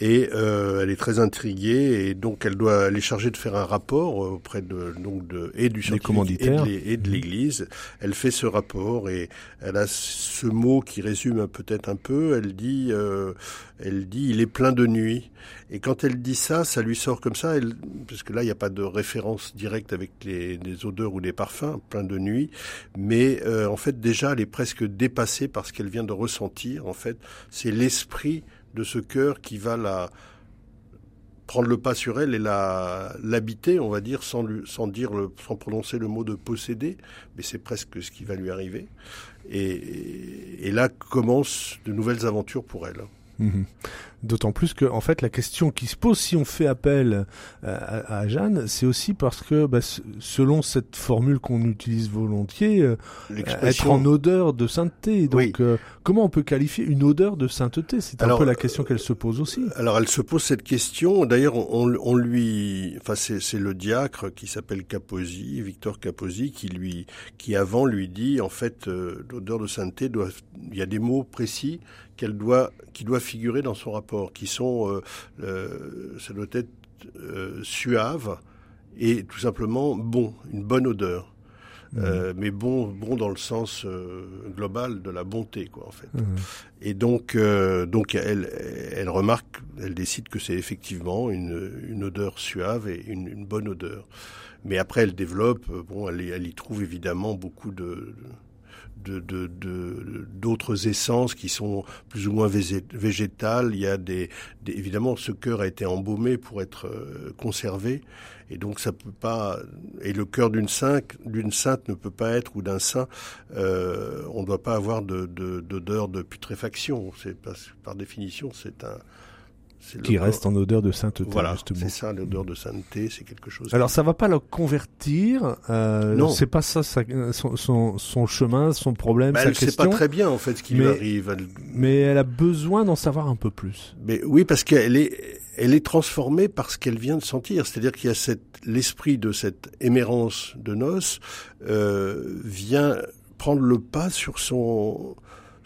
Et euh, elle est très intriguée et donc elle doit elle est chargée de faire un rapport auprès de donc de et du scientifique et de, de l'Église. Elle fait ce rapport et elle a ce mot qui résume peut-être un peu. Elle dit euh, elle dit il est plein de nuit. Et quand elle dit ça, ça lui sort comme ça, elle, parce que là il n'y a pas de référence directe avec les, les odeurs ou les parfums, plein de nuit. Mais euh, en fait déjà elle est presque dépassée par ce qu'elle vient de ressentir. En fait, c'est l'esprit de ce cœur qui va la prendre le pas sur elle et la l'habiter, on va dire, sans dire le, sans prononcer le mot de posséder, mais c'est presque ce qui va lui arriver. Et, et là commencent de nouvelles aventures pour elle. Mhm. D'autant plus que, en fait, la question qui se pose si on fait appel euh, à, à Jeanne, c'est aussi parce que, bah, selon cette formule qu'on utilise volontiers, euh, être en odeur de sainteté. Donc, Oui. euh, comment on peut qualifier une odeur de sainteté? C'est un peu la question qu'elle se pose aussi. Alors elle se pose cette question. D'ailleurs, on, on lui, enfin c'est le diacre qui s'appelle Caposi, Victor Caposi, qui lui, qui avant lui dit en fait euh, l'odeur de sainteté doit, il y a des mots précis qu'elle doit, qui doit figurer dans son rapport, qui sont, euh, ça doit être euh, suave et tout simplement bon, une bonne odeur. Euh, mais bon, bon dans le sens euh, global de la bonté, quoi, en fait. Mhm. Et donc, euh, donc elle, elle remarque, elle décide que c'est effectivement une, une odeur suave et une, une bonne odeur. Mais après, elle développe, bon, elle, y- elle y trouve évidemment beaucoup de de- de- de- d'autres essences qui sont plus ou moins végé- végétales. Il y a des, évidemment, ce cœur a été embaumé pour être euh, conservé, et donc ça peut pas. Et le cœur d'une sainte, d'une sainte ne peut pas être ou d'un saint. euh, on ne doit pas avoir de de- d'odeur de, putréfaction. C'est par définition, c'est un. Qui reste en odeur de sainteté, Voilà, c'est ça, l'odeur de sainteté, c'est quelque chose. Alors ça va pas le convertir, euh, Non. c'est pas ça sa- son, son, son chemin, son problème, Bah, sa elle ne sait question, pas très bien en fait ce qui lui arrive. Elle- mais elle a besoin d'en savoir un peu plus. Mais oui, parce qu'elle est, elle est transformée par ce qu'elle vient de sentir. C'est-à-dire qu'il y a cette, l'esprit de cette émérance de noces euh, vient prendre le pas sur son,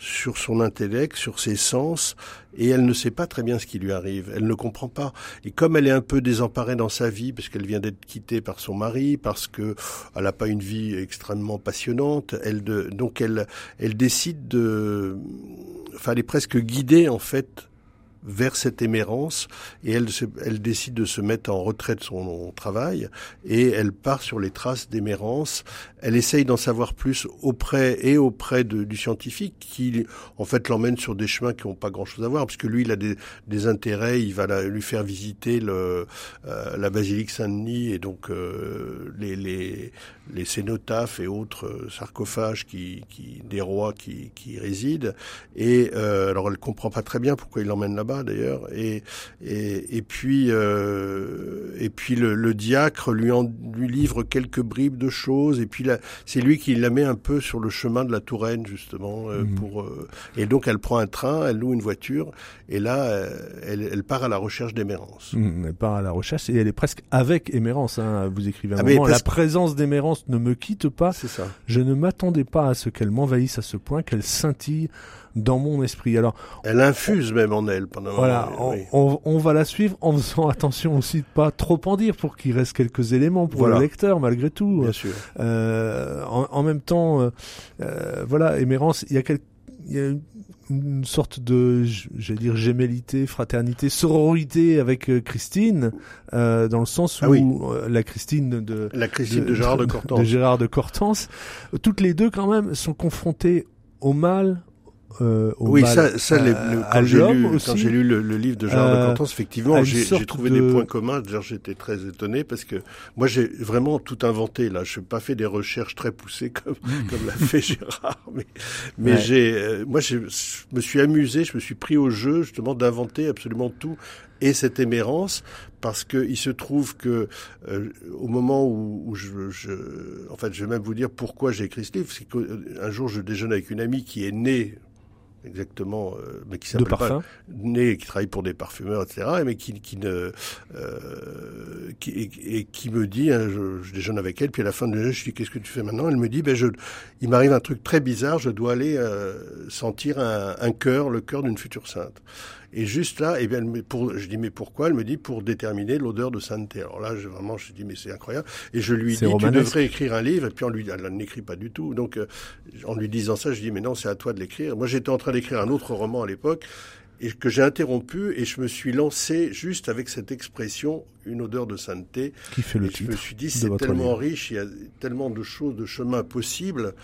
sur son intellect, sur ses sens, et elle ne sait pas très bien ce qui lui arrive. Elle ne comprend pas. Et comme elle est un peu désemparée dans sa vie, parce qu'elle vient d'être quittée par son mari, parce que elle n'a pas une vie extrêmement passionnante, elle de, donc elle, elle décide de, enfin, elle est presque guidée en fait vers cette émérance et elle, elle décide de se mettre en retrait de son travail et elle part sur les traces d'émérance. Elle essaye d'en savoir plus auprès et auprès du scientifique qui en fait l'emmène sur des chemins qui n'ont pas grand chose à voir parce que lui il a des, intérêts, il va lui faire visiter le, euh, la basilique Saint-Denis et donc euh, les, les, les cénotaphes et autres euh, sarcophages qui, qui, des rois qui, qui résident. Et euh, alors elle comprend pas très bien pourquoi il l'emmène là-bas d'ailleurs. Et, et, et puis euh, et puis le, le, diacre lui en lui livre quelques bribes de choses. Et puis c'est lui qui la met un peu sur le chemin de la Touraine justement. Euh, mhm. pour euh, et donc elle prend un train, elle loue une voiture et là euh, elle, elle part à la recherche d'Émérance. Mhm, elle part à la recherche et elle est presque avec Émérance. Hein. Vous écrivez un ah, moment, la présence d'Émérance ne me quitte pas. C'est ça. Je ne m'attendais pas à ce qu'elle m'envahisse à ce point, qu'elle scintille dans mon esprit. Alors, elle infuse même en elle pendant. Voilà, on, on, va la suivre en faisant attention aussi de pas trop en dire pour qu'il reste quelques éléments pour le lecteur malgré tout. Bien sûr. Euh, en, en, même temps, euh, euh voilà, Émérance, il y a quelque il y a une, sorte de, j'allais dire, gémellité, fraternité, sororité avec euh, Christine, euh, dans le sens ah où euh, la Christine de la Christine de, Gérard de, de, de Gérard de Cortance, toutes les deux quand même sont confrontées au mal, euh, oui, ça, ça quand j'ai lu, quand j'ai lu le, livre de Gérard de euh, Cortance, effectivement, j'ai trouvé des points communs. D'ailleurs, j'étais très étonné parce que moi, j'ai vraiment tout inventé. Là, je n'ai pas fait des recherches très poussées comme comme l'a fait Gérard, mais mais j'ai, euh, moi, je me suis amusé, je me suis pris au jeu justement d'inventer absolument tout et cette émérance parce que il se trouve que euh, au moment où, où je, je, en fait, je vais même vous dire pourquoi j'ai écrit ce livre, c'est qu'un jour je déjeune avec une amie qui est née exactement, euh, mais qui s'appelle pas né, qui travaille pour des parfumeurs, etc. Mais qui, qui ne, euh, qui, et, qui me dit, hein, je, je, déjeune avec elle, puis à la fin de déjeuner, je dis qu'est-ce que tu fais maintenant? Elle me dit, ben je, il m'arrive un truc très bizarre, je dois aller euh, sentir un, un cœur, le cœur d'une future sainte. Et juste là, eh bien, pour, je dis mais pourquoi? Elle me dit pour déterminer l'odeur de sainteté. Alors là, je, vraiment, je dis mais c'est incroyable. Et je lui dis tu devrais écrire un livre. Et puis on lui, elle n'écrit pas du tout. Donc euh, en lui disant ça, je dis mais non, c'est à toi de l'écrire. Moi, j'étais en train d'écrire un autre roman à l'époque et que j'ai interrompu et je me suis lancé juste avec cette expression une odeur de sainteté. Qui fait le et Je me suis dit c'est tellement riche, il y a tellement de choses, de chemins possibles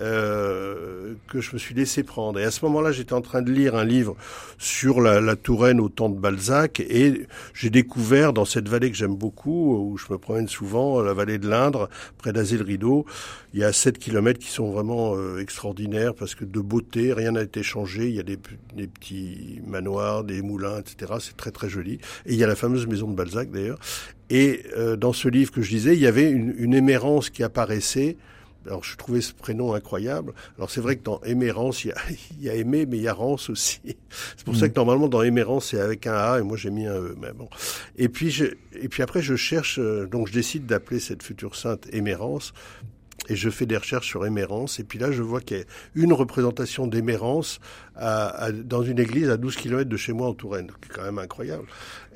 euh, que je me suis laissé prendre. Et à ce moment-là, j'étais en train de lire un livre sur la, la Touraine au temps de Balzac, et j'ai découvert dans cette vallée que j'aime beaucoup, où je me promène souvent, la vallée de l'Indre, près d'Azay-le-Rideau, il y a 7 kilomètres qui sont vraiment euh, extraordinaires, parce que de beauté, rien n'a été changé, il y a des, des petits manoirs, des moulins, etc. C'est très très joli. Et il y a la fameuse maison de Balzac d'ailleurs. Et euh, dans ce livre que je disais, il y avait une, une émérance qui apparaissait, alors je trouvais ce prénom incroyable. Alors c'est vrai que dans Émérance, il y a, il y a Aimé, mais il y a Rance aussi. C'est pour ça mm. que normalement dans Émérance c'est avec un A et moi j'ai mis un E. Mais bon. Et puis je, et puis après je cherche, euh, donc je décide d'appeler cette future sainte Émérance. Et je fais des recherches sur Émérance, et puis là je vois qu'il y a une représentation d'Émérance dans une église à 12 km de chez moi en Touraine, qui est quand même incroyable.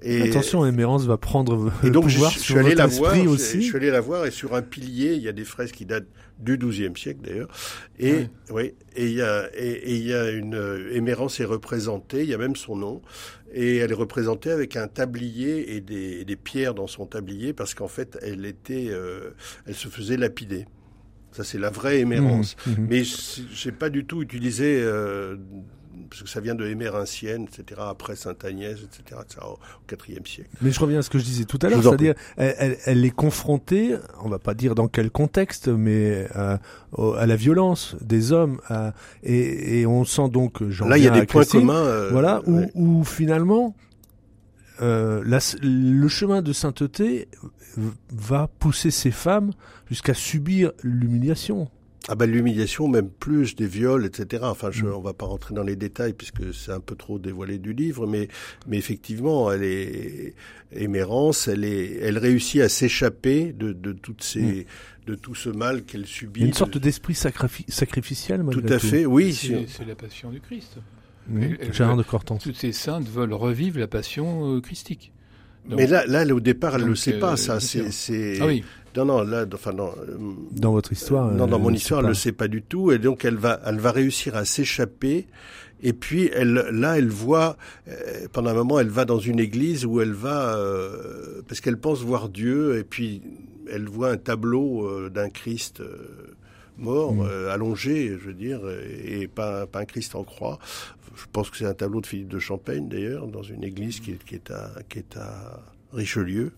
Et, Attention, Émérance va prendre et donc, pouvoir je, suis allé la voir, aussi. Je suis allé la voir, et sur un pilier, il y a des fraises qui datent du XIIe siècle d'ailleurs. Et oui, et il y a et, il y a une euh, Émérance est représentée, il y a même son nom, et elle est représentée avec un tablier et des, des pierres dans son tablier parce qu'en fait elle était, euh, elle se faisait lapider. Ça, c'est la vraie émérance. Mmh, mmh. Mais j'ai pas du tout utilisé euh, parce que ça vient de Émérintienne, etc., après Sainte-Agnès, etc., au IVe siècle. Mais je reviens à ce que je disais tout à l'heure, c'est-à-dire, elle, elle, est confrontée, on va pas dire dans quel contexte, mais euh, à la violence des hommes, et, et, on sent donc, là, il y a des points communs, euh, voilà, où, où finalement, euh, la, le chemin de sainteté va pousser ces femmes jusqu'à subir l'humiliation. Ah ben l'humiliation, même plus des viols, etc. Enfin, je, mm. on va pas rentrer dans les détails puisque c'est un peu trop dévoilé du livre, mais mais effectivement, elle est émérance, elle est, elle réussit à s'échapper de, de toutes ces mm. de tout ce mal qu'elle subit. Une sorte d'esprit sacrificiel, tout à fait, oui. C'est la passion du Christ. de Cortance. Toutes ces saintes veulent revivre la passion euh, christique. Mais là, là, au départ, elle ne le sait pas, ça. C'est, ah oui. Non, non, là, enfin, non, euh, dans votre histoire. non, dans mon histoire, elle ne le sait pas du tout, et donc elle va, elle va réussir à s'échapper. Et puis elle, là, elle voit euh, pendant un moment, elle va dans une église où elle va euh, parce qu'elle pense voir Dieu, et puis elle voit un tableau d'un Christ mort, mm. allongé, je veux dire, et pas, pas un Christ en croix. Je pense que c'est un tableau de Philippe de Champagne d'ailleurs, dans une église qui est, qui est à qui est à Richelieu,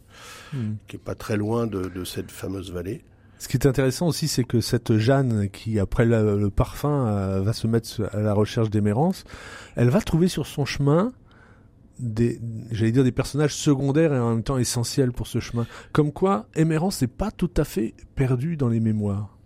hmm. qui est pas très loin de, cette fameuse vallée. Ce qui est intéressant aussi, c'est que cette Jeanne, qui après le, parfum euh, va se mettre à la recherche d'Émérance, elle va trouver sur son chemin des, j'allais dire des personnages secondaires et en même temps essentiels pour ce chemin. Comme quoi, Émérance n'est pas tout à fait perdu dans les mémoires.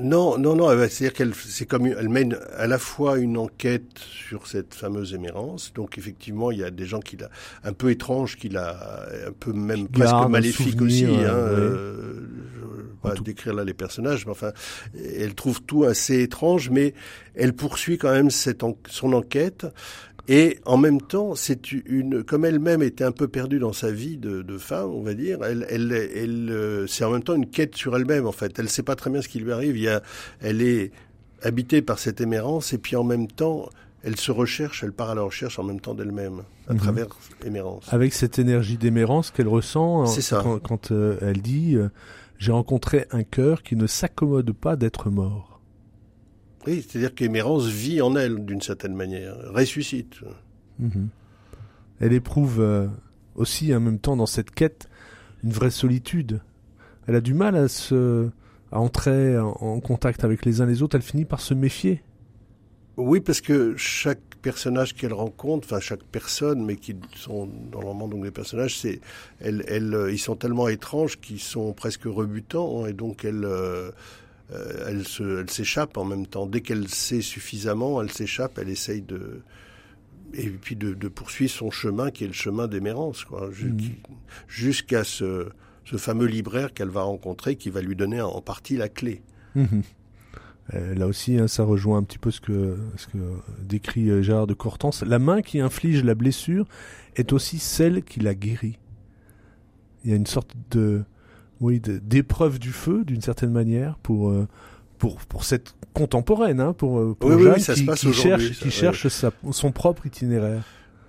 Non, non, non. C'est-à-dire qu'elle, c'est comme, elle mène à la fois une enquête sur cette fameuse émérance. Donc effectivement, il y a des gens qui l'a un peu étrange, qui l'a un peu même presque maléfique aussi. Hein, euh, je vais pas décrire là les personnages, mais enfin, elle trouve tout assez étrange, mais elle poursuit quand même cette son enquête. Et en même temps, c'est une, comme elle-même était un peu perdue dans sa vie de, de femme, on va dire, elle, elle, elle, euh, c'est en même temps une quête sur elle-même. En fait, elle sait pas très bien ce qui lui arrive. Il y a, elle est habitée par cette émérance, et puis en même temps, elle se recherche, elle part à la recherche en même temps d'elle-même, à mhm. travers émérance. Avec cette énergie d'émérance qu'elle ressent ça. quand, quand euh, elle dit euh, J'ai rencontré un cœur qui ne s'accommode pas d'être mort. Oui, c'est-à-dire qu'Émérance vit en elle d'une certaine manière, ressuscite. Mhm. Elle éprouve euh, aussi en même temps dans cette quête une vraie solitude. Elle a du mal à se à entrer en, contact avec les uns les autres. Elle finit par se méfier. Oui, parce que chaque personnage qu'elle rencontre, enfin chaque personne, mais qui sont dans le roman donc les personnages, c'est, elles, elles, euh, ils sont tellement étranges qu'ils sont presque rebutants, hein, et donc elle, euh, elle, se, elle s'échappe en même temps. Dès qu'elle sait suffisamment, elle s'échappe, elle essaye de et puis de, de, poursuivre son chemin qui est le chemin d'Émérance, quoi, mhm. jusqu'à ce, ce, fameux libraire qu'elle va rencontrer qui va lui donner en partie la clé. Mhm. Euh, là aussi, hein, ça rejoint un petit peu ce que, ce que décrit euh, Gérard de Cortance. La main qui inflige la blessure est aussi celle qui la guérit. Il y a une sorte de, oui, d'épreuve du feu d'une certaine manière pour euh, pour pour cette contemporaine, hein, pour, euh, pour Jeanne qui, qui cherche qui cherche sa, son propre itinéraire.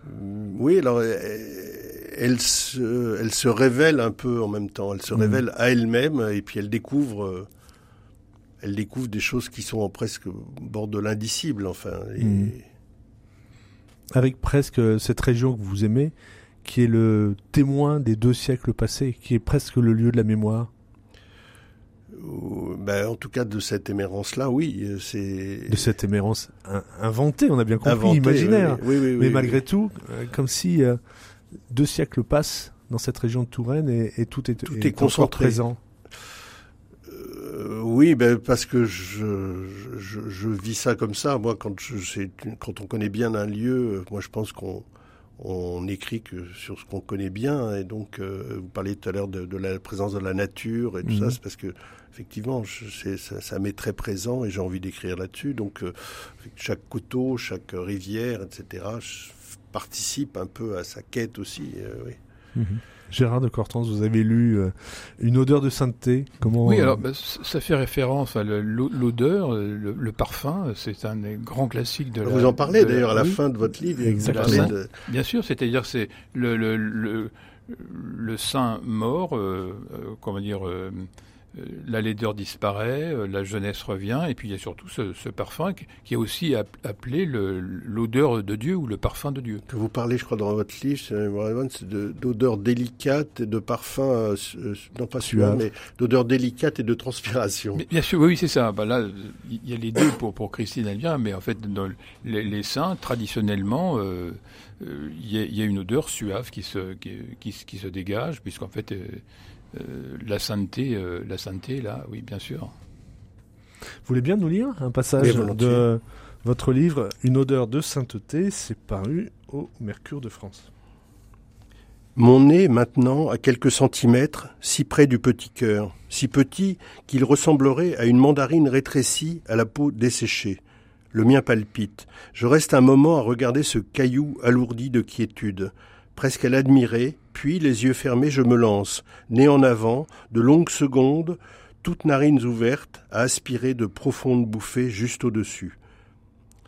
Mm, oui, alors elle se elle se révèle un peu en même temps. Elle se mm. révèle à elle-même et puis elle découvre euh, elle découvre des choses qui sont presque au bord de l'indicible, enfin. Mm. Avec presque cette région que vous aimez, qui est le témoin des deux siècles passés, qui est presque le lieu de la mémoire ben, en tout cas de cette émérance-là, oui, c'est de cette émérance inventée, on a bien compris, imaginaire. Oui, oui, Mais malgré tout, euh, comme si euh, deux siècles passent dans cette région de Touraine et, tout est tout est, concentré. présent. Euh, oui, ben parce que je, je, je, vis ça comme ça. Moi, quand je, quand on connaît bien un lieu, moi je pense qu'on on écrit que sur ce qu'on connaît bien. Et donc, euh, vous parliez tout à l'heure de, la présence de la nature et tout ça, mhm. c'est parce que effectivement, ça, ça m'est très présent et j'ai envie d'écrire là-dessus. Donc, euh, chaque coteau, chaque rivière, etc., participe un peu à sa quête aussi. Euh, oui. Mhm. Gérard de Cortance, vous avez lu euh, Une odeur de sainteté. Comment Oui, alors bah, ça fait référence à l'odeur, le, parfum. C'est un des grands classiques de. Vous la, en parlez d'ailleurs à la fin de votre livre. Exactement. Bien sûr, c'est-à-dire c'est le, le, le, saint mort, euh, euh, comment dire euh, la laideur disparaît, euh, la jeunesse revient, et puis il y a surtout ce, parfum qui est aussi appelé l'odeur de Dieu ou le parfum de Dieu. Que vous parlez, je crois, dans votre livre, c'est d'odeur délicate et de parfum, euh, non pas suave, mais d'odeur délicate et de transpiration. bien sûr, oui, c'est ça. Bah là, il y a les deux pour, pour Christine Elvien, mais en fait, dans les, saints, traditionnellement, il y, a une odeur suave qui se, qui, qui se dégage, puisqu'en fait, euh, la sainteté, euh, la sainteté, là, oui, bien sûr. Vous voulez bien nous lire un passage de votre livre Une odeur de sainteté C'est paru au Mercure de France. Mon nez, maintenant, à quelques centimètres, si près du petit cœur, si petit qu'il ressemblerait à une mandarine rétrécie à la peau desséchée. Le mien palpite. Je reste un moment à regarder ce caillou alourdi de quiétude presque à l'admirer, puis, les yeux fermés, je me lance, nez en avant, de longues secondes, toutes narines ouvertes, à aspirer de profondes bouffées juste au-dessus.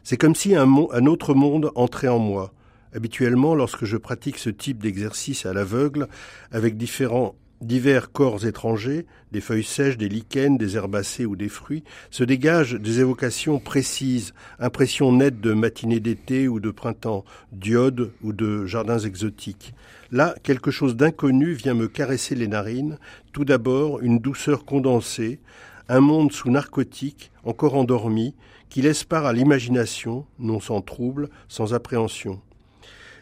C'est comme si un, autre monde entrait en moi. Habituellement, lorsque je pratique ce type d'exercice à l'aveugle, avec différents divers corps étrangers, des feuilles sèches, des lichens, des herbacées ou des fruits, se dégagent des évocations précises, impressions nettes de matinées d'été ou de printemps, diodes ou de jardins exotiques. Là, quelque chose d'inconnu vient me caresser les narines, tout d'abord une douceur condensée, un monde sous narcotique, encore endormi, qui laisse part à l'imagination, non sans trouble, sans appréhension.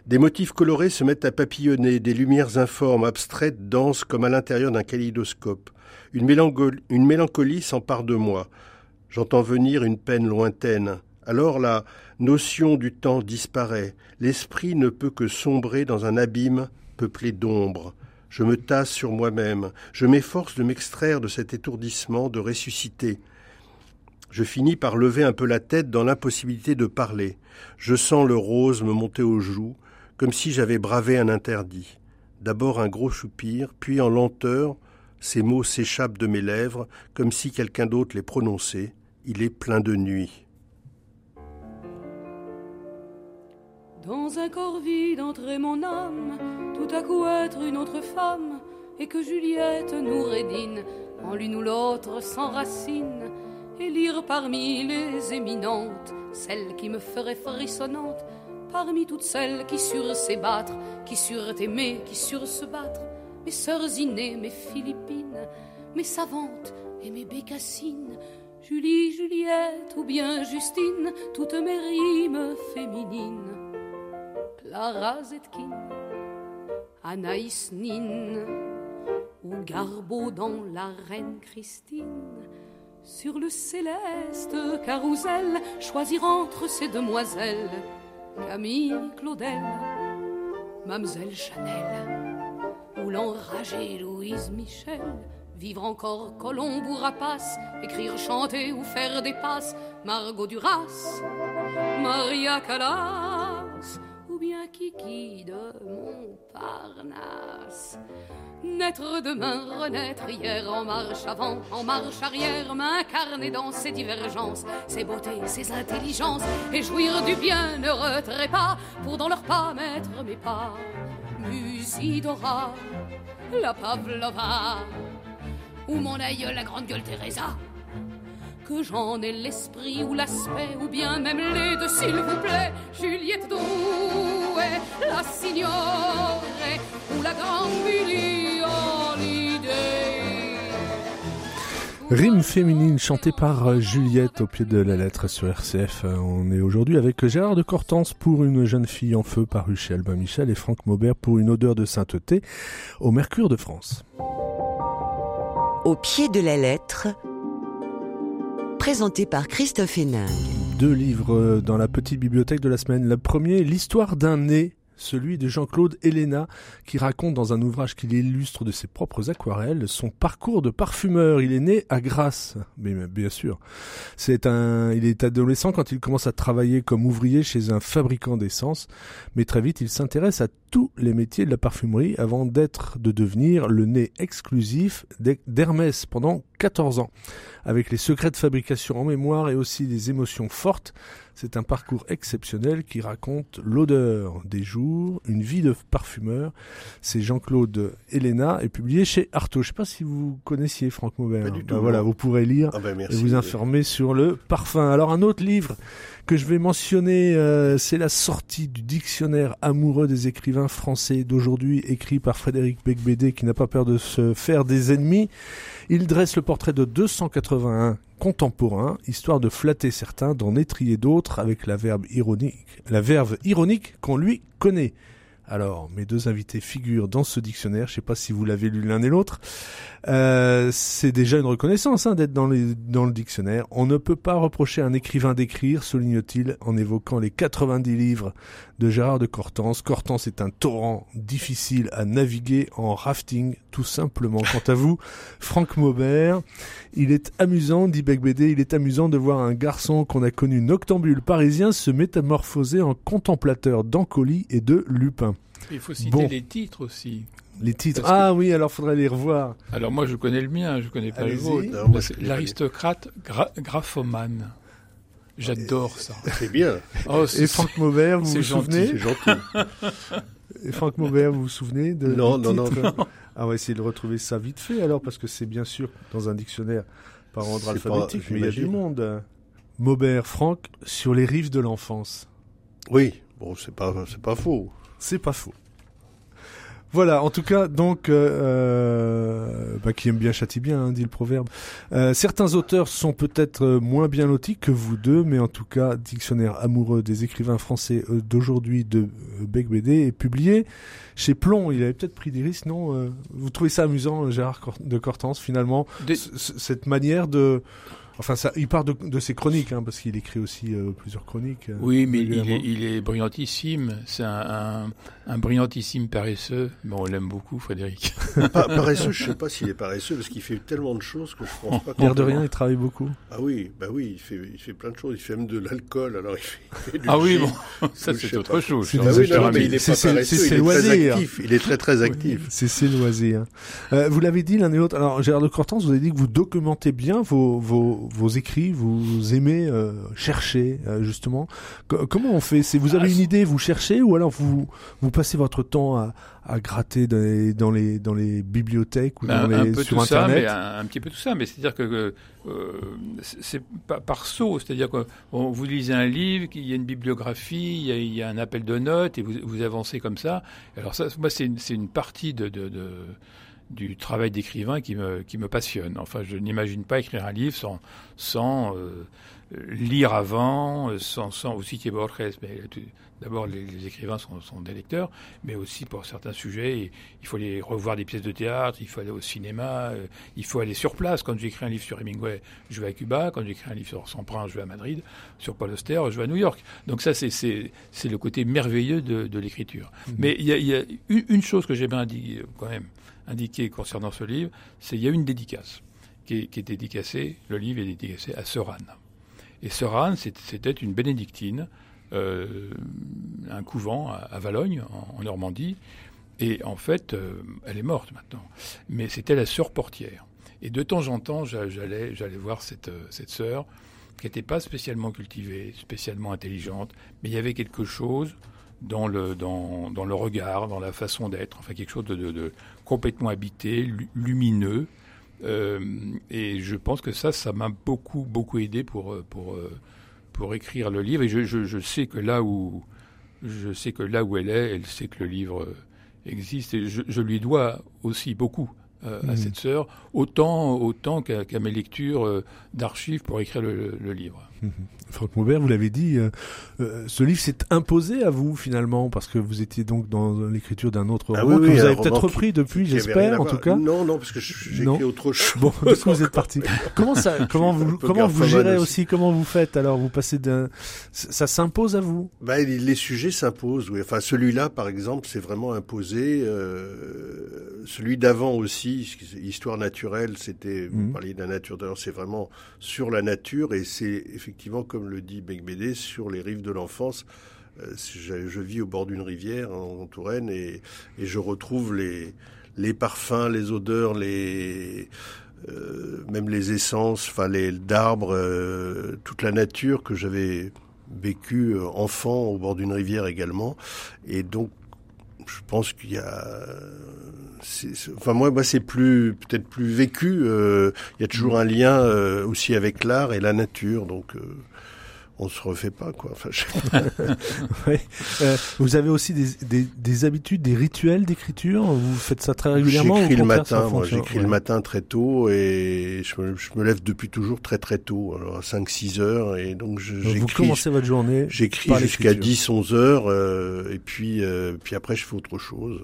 Des motifs colorés se mettent à papillonner, des lumières informes, abstraites, dansent comme à l'intérieur d'un kaléidoscope. Une mélancolie s'empare de moi. J'entends venir une peine lointaine. Alors la notion du temps disparaît. L'esprit ne peut que sombrer dans un abîme peuplé d'ombre. Je me tasse sur moi-même. Je m'efforce de m'extraire de cet étourdissement, de ressusciter. Je finis par lever un peu la tête dans l'impossibilité de parler. Je sens le rose me monter aux joues, comme si j'avais bravé un interdit. D'abord un gros soupir, puis en lenteur, ces mots s'échappent de mes lèvres, comme si quelqu'un d'autre les prononçait. Il est plein de nuit. Dans un corps vide entrer mon âme, tout à coup être une autre femme, et que Juliette nous rédine, en l'une ou l'autre s'enracine et lire parmi les éminentes celle qui me ferait frissonnante, parmi toutes celles qui surent s'ébattre, qui surent aimer, qui surent se battre, mes sœurs innées, mes Philippines, mes savantes et mes bécassines, Julie, Juliette ou bien Justine, toutes mes rimes féminines, Clara Zetkin, Anaïs Nin, ou Garbeau dans la reine Christine sur le céleste carrousel, choisir entre ces demoiselles Camille Claudel, Mamselle Chanel ou l'enragée Louise Michel. Vivre encore Colombe ou Rapace, écrire, chanter ou faire des passes, Margot Duras, Maria Callas Kiki de Montparnasse. Naître demain, renaître hier, en marche avant, en marche arrière, m'incarner dans ces divergences, ces beautés, ces intelligences, et jouir du bien, ne retrait pas, pour dans leurs pas mettre mes pas. Musidora, la Pavlova, ou mon aïeul, la grande gueule Teresa. Que j'en ai l'esprit ou l'aspect, ou bien même les deux, s'il vous plaît, Juliette Douai, la signore, ou la grande Rime féminine chantée par euh, Juliette au pied de la lettre sur RCF. Euh, on est aujourd'hui avec Gérard de Cortance pour une jeune fille en feu par Michel Albin Michel et Franck Maubert pour une odeur de sainteté au Mercure de France. Au pied de la lettre, présenté par Christophe Hénin. Deux livres dans la petite bibliothèque de la semaine. Le premier, l'histoire d'un nez celui de Jean-Claude Héléna, qui raconte dans un ouvrage qu'il illustre de ses propres aquarelles son parcours de parfumeur. Il est né à Grasse, mais bien sûr. Il est adolescent quand il commence à travailler comme ouvrier chez un fabricant d'essence, mais très vite il s'intéresse à tous les métiers de la parfumerie avant d'être, de devenir le nez exclusif d'Hermès pendant 14 ans. Avec les secrets de fabrication en mémoire et aussi des émotions fortes, c'est un parcours exceptionnel qui raconte l'odeur des jours, une vie de parfumeur. C'est Jean-Claude Helena et publié chez Artaud. Je ne sais pas si vous connaissiez Franck Maubert. Ben voilà, vous pourrez lire ah ben et vous informer sur le parfum. Alors un autre livre que je vais mentionner, euh, c'est la sortie du dictionnaire amoureux des écrivains français d'aujourd'hui, écrit par Frédéric Becbédé, qui n'a pas peur de se faire des ennemis. Il dresse le portrait de 281 contemporains, histoire de flatter certains, d'en étrier d'autres avec la verbe ironique, la verve ironique qu'on lui connaît. Alors, mes deux invités figurent dans ce dictionnaire. Je ne sais pas si vous l'avez lu l'un et l'autre. Euh, c'est déjà une reconnaissance hein, d'être dans, dans le dictionnaire. On ne peut pas reprocher à un écrivain d'écrire, souligne-t-il en évoquant les 90 livres de Gérard de Cortance. Cortance est un torrent difficile à naviguer en rafting, tout simplement. Quant à vous, Franck Maubert, il est amusant, dit Bec il est amusant de voir un garçon qu'on a connu noctambule parisien se métamorphoser en contemplateur d'encolis et de lupin. Il faut citer les titres aussi. Les titres. ah oui, alors faudrait les revoir. Alors moi je connais le mien, je connais pas le vôtre. L'aristocrate graphomane. J'adore ça. C'est bien. Oh, et Franck Maubert, vous vous souvenez C'est gentil. Et Franck Maubert, vous vous souvenez de Non, non, non, Ah, on va essayer de retrouver ça vite fait alors, parce que c'est bien sûr dans un dictionnaire par ordre alphabétique, mais il y a du monde. Maubert, Franck, sur les rives de l'enfance. Oui, bon, c'est pas, c'est pas faux. C'est pas faux. Voilà, en tout cas, donc, euh, bah, qui aime bien châtie bien, hein, dit le proverbe. Euh, certains auteurs sont peut-être euh, moins bien lotis que vous deux, mais en tout cas, Dictionnaire amoureux des écrivains français euh, d'aujourd'hui de Bec BD est publié chez Plomb. Il avait peut-être pris des risques, non Vous trouvez ça amusant, Gérard de Cortance, finalement, cette manière de Enfin, ça, il part de, de ses chroniques, hein, parce qu'il écrit aussi euh, plusieurs chroniques. Euh, oui, mais il est, il est, brillantissime. C'est un, un, un, brillantissime paresseux. Bon, on l'aime beaucoup, Frédéric. paresseux, je sais pas s'il est paresseux, parce qu'il fait tellement de choses que je pense pas. L'air de rien, il travaille beaucoup. Ah oui, bah oui, il fait, il fait plein de choses. Il fait même de l'alcool. Alors il fait, il fait du ah oui, bon, ça c'est autre chose. C'est ah oui, non, mais il est pas paresseux. Il est très actif. Il est très très actif. C'est ses loisirs. Euh, vous l'avez dit l'un et l'autre. Alors Gérard de Cortance, vous avez dit que vous documentez bien vos vos, vos écrits. Vous aimez euh, chercher euh, justement. comment on fait? C'est vous avez ah, une idée, vous cherchez, ou alors vous vous passez votre temps à, à gratter dans les, dans les, dans les bibliothèques ou ben, dans les, un peu sur tout Internet? ça, mais un, petit peu tout ça, mais c'est-à-dire que euh, c'est pas par saut, c'est-à-dire que vous lisez un livre, il y a une bibliographie, il y a, il y a un appel de notes et vous, vous avancez comme ça. Alors ça, moi, c'est une, une partie de, de, de du travail d'écrivain qui me, qui me passionne. Enfin, je n'imagine pas écrire un livre sans, sans euh, lire avant, euh, sans, sans aussi Borges, mais d'abord les, les, écrivains sont, sont, des lecteurs, mais aussi pour certains sujets, il faut aller revoir des pièces de théâtre, il faut aller au cinéma, euh, il faut aller sur place. Quand j'écris un livre sur Hemingway, je vais à Cuba. Quand j'écris un livre sur Samprin, je vais à Madrid. Sur Paul Auster, je vais à New York. Donc ça, c'est le côté merveilleux de, de l'écriture. Mmh. Mais il y a, y a, une chose que j'ai bien dit quand même indiqué concernant ce livre, c'est qu'il y a une dédicace qui est, dédicacée, le livre est dédicacé à Sœur Anne. Et Sœur Anne, c'était une bénédictine, euh, un couvent à, à Valogne, en, en, Normandie, et en fait, euh, elle est morte maintenant. Mais c'était la sœur portière. Et de temps en temps, j'allais, j'allais voir cette, euh, cette sœur, qui n'était pas spécialement cultivée, spécialement intelligente, mais il y avait quelque chose dans le, dans, dans le regard, dans la façon d'être, enfin quelque chose de, de, de complètement habité, lumineux. Euh, et je pense que ça, ça m'a beaucoup, beaucoup aidé pour, pour, pour écrire le livre. Et je, je, je, sais que là où je sais que là où elle est, elle sait que le livre existe. Et je, je lui dois aussi beaucoup euh, à mmh. cette sœur, autant, autant qu'à qu mes lectures euh, d'archives pour écrire le, le livre. Franck Maubert, vous l'avez dit, euh, euh, ce livre s'est imposé à vous finalement parce que vous étiez donc dans l'écriture d'un autre ah roman oui, que oui, vous avez peut-être repris depuis, j'espère en tout cas. Non, non, parce que j'ai écrit autre chose. Bon, du coup vous êtes parti. comment ça, comment vous, comment vous gérez aussi. aussi, comment vous faites alors Vous passez d'un, ça s'impose à vous? Bah, les sujets s'imposent. Oui, enfin celui-là par exemple, c'est vraiment imposé. Euh, celui d'avant aussi, histoire naturelle, c'était vous mmh. parliez de la nature. D'ailleurs, c'est vraiment sur la nature et c'est effectivement comme le dit Becbédé, sur les rives de l'enfance. Euh, je, vis au bord d'une rivière en, en Touraine et, je retrouve les, parfums, les odeurs, les euh, même les essences, enfin les d'arbres, euh, toute la nature que j'avais vécu enfant au bord d'une rivière également. Et donc, je pense qu'il y a enfin moi, moi c'est plus peut-être plus vécu. Euh, il y a toujours un lien euh, aussi avec l'art et la nature, donc euh, on se refait pas quoi. Enfin, ouais. euh, vous avez aussi des, des, des, habitudes, des rituels d'écriture? Vous faites ça très régulièrement. J'écris le matin. Moi, j'écris ouais. le matin très tôt et je me, je me, lève depuis toujours très très tôt, alors à 5-6 heures et donc j'écris. Vous commencez votre journée. J'écris jusqu'à 10-11 heures euh, et puis euh, puis après je fais autre chose.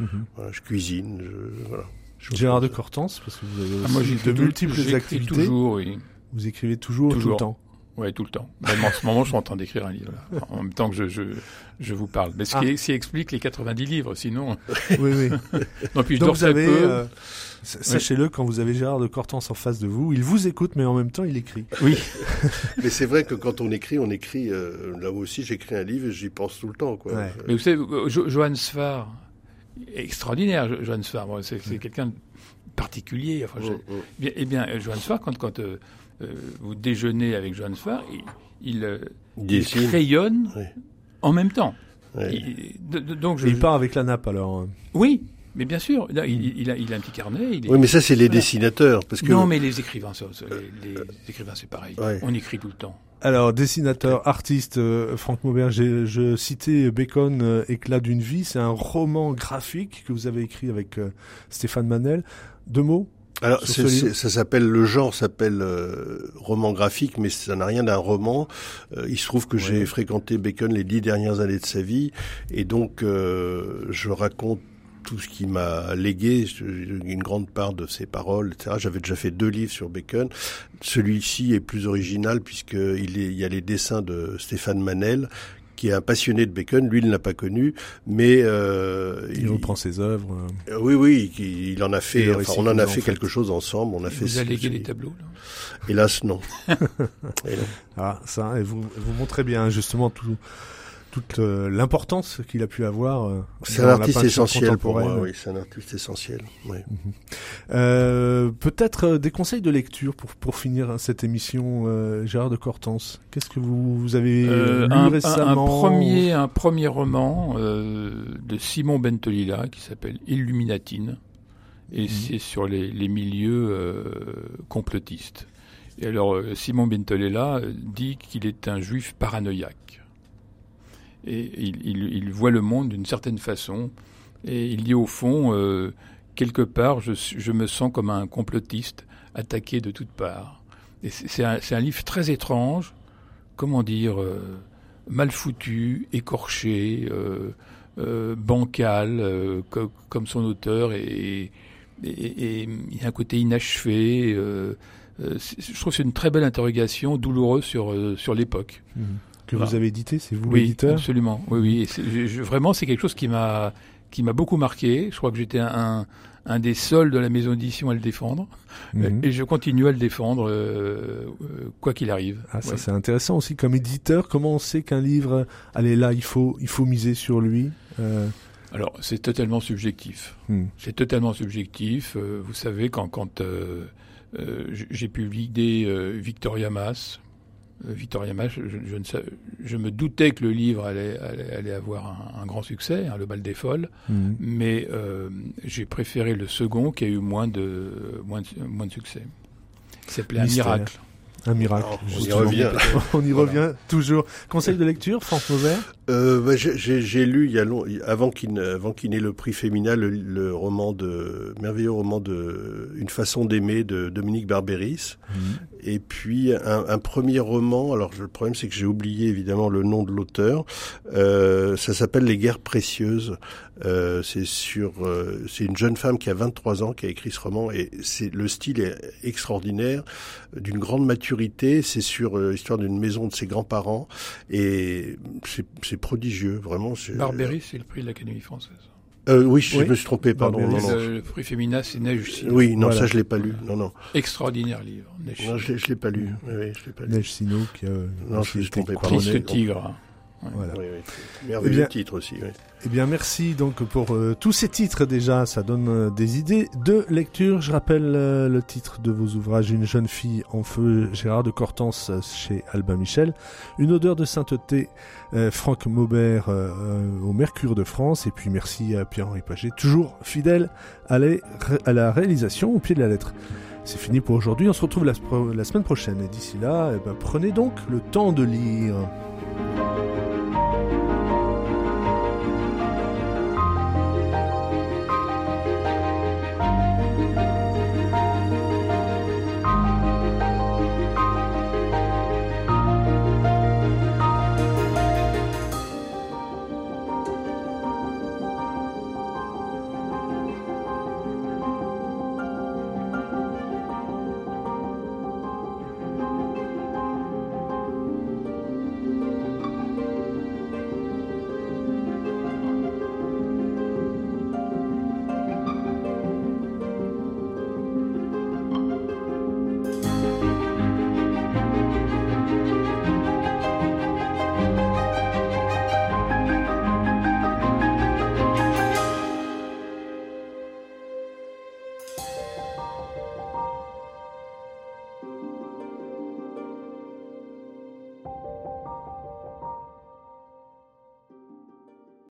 Mm -hmm. voilà, je cuisine. Je, voilà. Gérard de Cortance, parce que vous avez ah, moi, j'ai de multiples activités. Toujours, oui. Vous écrivez toujours, toujours. tout le temps. Oui, tout le temps. Même en ce moment, je suis en train d'écrire un livre, là, en même temps que je, je, je vous parle. Mais ce ah. qui, qui, explique les 90 livres, sinon. Oui, oui. non, puis je Donc vous avez, euh, sachez-le, quand vous avez Gérard de Cortance en face de vous, il vous écoute, mais en même temps, il écrit. Oui. mais c'est vrai que quand on écrit, on écrit, euh, là aussi, j'écris un livre et j'y pense tout le temps, quoi. Ouais. Mais vous savez, jo Johann Sfar, extraordinaire, Johann Sfar, c'est mm. quelqu'un de particulier. Enfin, je, mm, mm. Eh bien, Johann Sfar, quand, quand euh, euh, vous déjeunez avec Johann Sfar, il, il, euh, il crayonne oui. en même temps. Oui. Il, de, de, donc je, il part avec la nappe alors. Oui, mais bien sûr, il, il, a, il a un petit carnet. Il est, oui, mais ça, c'est les voilà. dessinateurs. Parce que... Non, mais les écrivains, ça, les, les écrivains, c'est pareil. Ouais. On écrit tout le temps. Alors, dessinateur, artiste, euh, Franck Maubert, j'ai- je citais Bacon, euh, Éclat d'une vie. C'est un roman graphique que vous avez écrit avec euh, Stéphane Manel. Deux mots Alors, ça s'appelle le genre s'appelle euh, roman graphique, mais ça n'a rien d'un roman. Euh, il se trouve que j'ai fréquenté Bacon les dix dernières années de sa vie, et donc euh, je raconte tout ce qui m'a légué, une grande part de ses paroles, etc. J'avais déjà fait deux livres sur Bacon. Celui-ci est plus original puisque il, il y a les dessins de Stéphane Manel qui est un passionné de Bacon. Lui, il ne l'a pas connu, mais euh, Il reprend ses œuvres. euh. Oui, oui, il, il en a fait. Enfin, on en a fait fait. quelque chose ensemble. On a fait. Vous alléguez ce- les tableaux là Hélas, non. Et non. Ah, ça, et vous, vous montrez bien justement tout, toute euh, l'importance qu'il a pu avoir. euh, C'est un artiste essentiel pour moi. Oui, c'est un artiste essentiel. Oui. Euh, Peut-être euh, des conseils de lecture pour, pour finir cette émission, euh, Gérard de Cortance. Qu'est-ce que vous, vous avez Euh, lu un, un- un récemment? premier, un premier roman euh, de Simon Bentolila qui s'appelle Illuminatine. Et c'est sur les, les milieux euh, complotistes. Et alors, Simon Bentolila dit qu'il est un juif paranoïaque. Et il, voit le monde d'une certaine façon. Et il dit au fond, euh, quelque part, je, me sens comme un complotiste attaqué de toutes parts. C'est un, livre très étrange, comment dire, euh, mal foutu, écorché, euh, bancal, co- comme son auteur, et, il y a un côté inachevé. je trouve que c'est une très belle interrogation, douloureuse sur, l'époque. Mhm. Que Voilà. vous avez édité, c'est vous Oui, l'éditeur absolument. Oui, oui. Je- je- vraiment, c'est quelque chose qui m'a qui m'a beaucoup marqué. Je crois que j'étais un, un des seuls de la maison d'édition à le défendre, Mhm. et je continue à le défendre euh, euh, quoi qu'il arrive. Ah, ça Ouais. c'est intéressant aussi comme éditeur. Comment on sait qu'un livre, allez là, il faut, il faut miser sur lui. Euh, Alors, c'est totalement subjectif. hmm. C'est totalement subjectif. Euh, vous savez, quand, quand euh, euh, j'ai publié euh, Victoria Mass, euh, Victoria Mass, je, je ne sais- je me doutais que le livre allait, allait, allait avoir un, un grand succès, hein, Le bal des folles, Mhm. mais euh, j'ai préféré le second qui a eu moins de, moins de, moins de succès. Il s'appelait Un miracle. Un miracle. On y revient. on y Voilà. revient toujours. Conseil de lecture, Franck Mauvert Euh, bah, j'ai- lu il y a long, avant qu'il qu'il n'ait le prix Femina le, le roman de merveilleux roman de Une façon d'aimer de Dominique Barberis et puis un, un premier roman. Alors le problème c'est que j'ai oublié évidemment le nom de l'auteur. Euh, ça s'appelle Les guerres précieuses. Euh, c'est sur euh, c'est une jeune femme qui a 23 ans qui a écrit ce roman et c'est le style est extraordinaire d'une grande maturité. C'est sur euh, l'histoire d'une maison de ses grands-parents et c'est prodigieux vraiment. c'est- Barberis, c'est le prix de l'Académie française. Euh, oui, je Oui. me suis trompé, pardon. Barberis. Non, non. le, le prix Femina, c'est Neige Sino. Oui, non, Voilà. ça je l'ai pas lu. Non, non, Extraordinaire livre. Neige non je, l'ai- je l'ai pas lu. Oui, oui, je l'ai pas lu. Neige Sino qui a Non, je me suis trompé, pardon. Triste tigre. Voilà. Oui, oui. Merveilleux Eh bien- titre aussi. Oui. Eh bien, merci donc pour euh, tous ces titres déjà. Ça donne euh, des idées de lecture. Je rappelle euh, le titre de vos ouvrages Une jeune fille en feu, Gérard de Cortance chez Albin Michel. Une odeur de sainteté, euh, Franck Maubert euh, euh, au Mercure de France. Et puis merci à Pierre-Henri Paget, toujours fidèle à, les- à la réalisation au pied de la lettre. C'est fini pour aujourd'hui. On se retrouve la, la semaine prochaine. Et d'ici là, eh ben, prenez donc le temps de lire.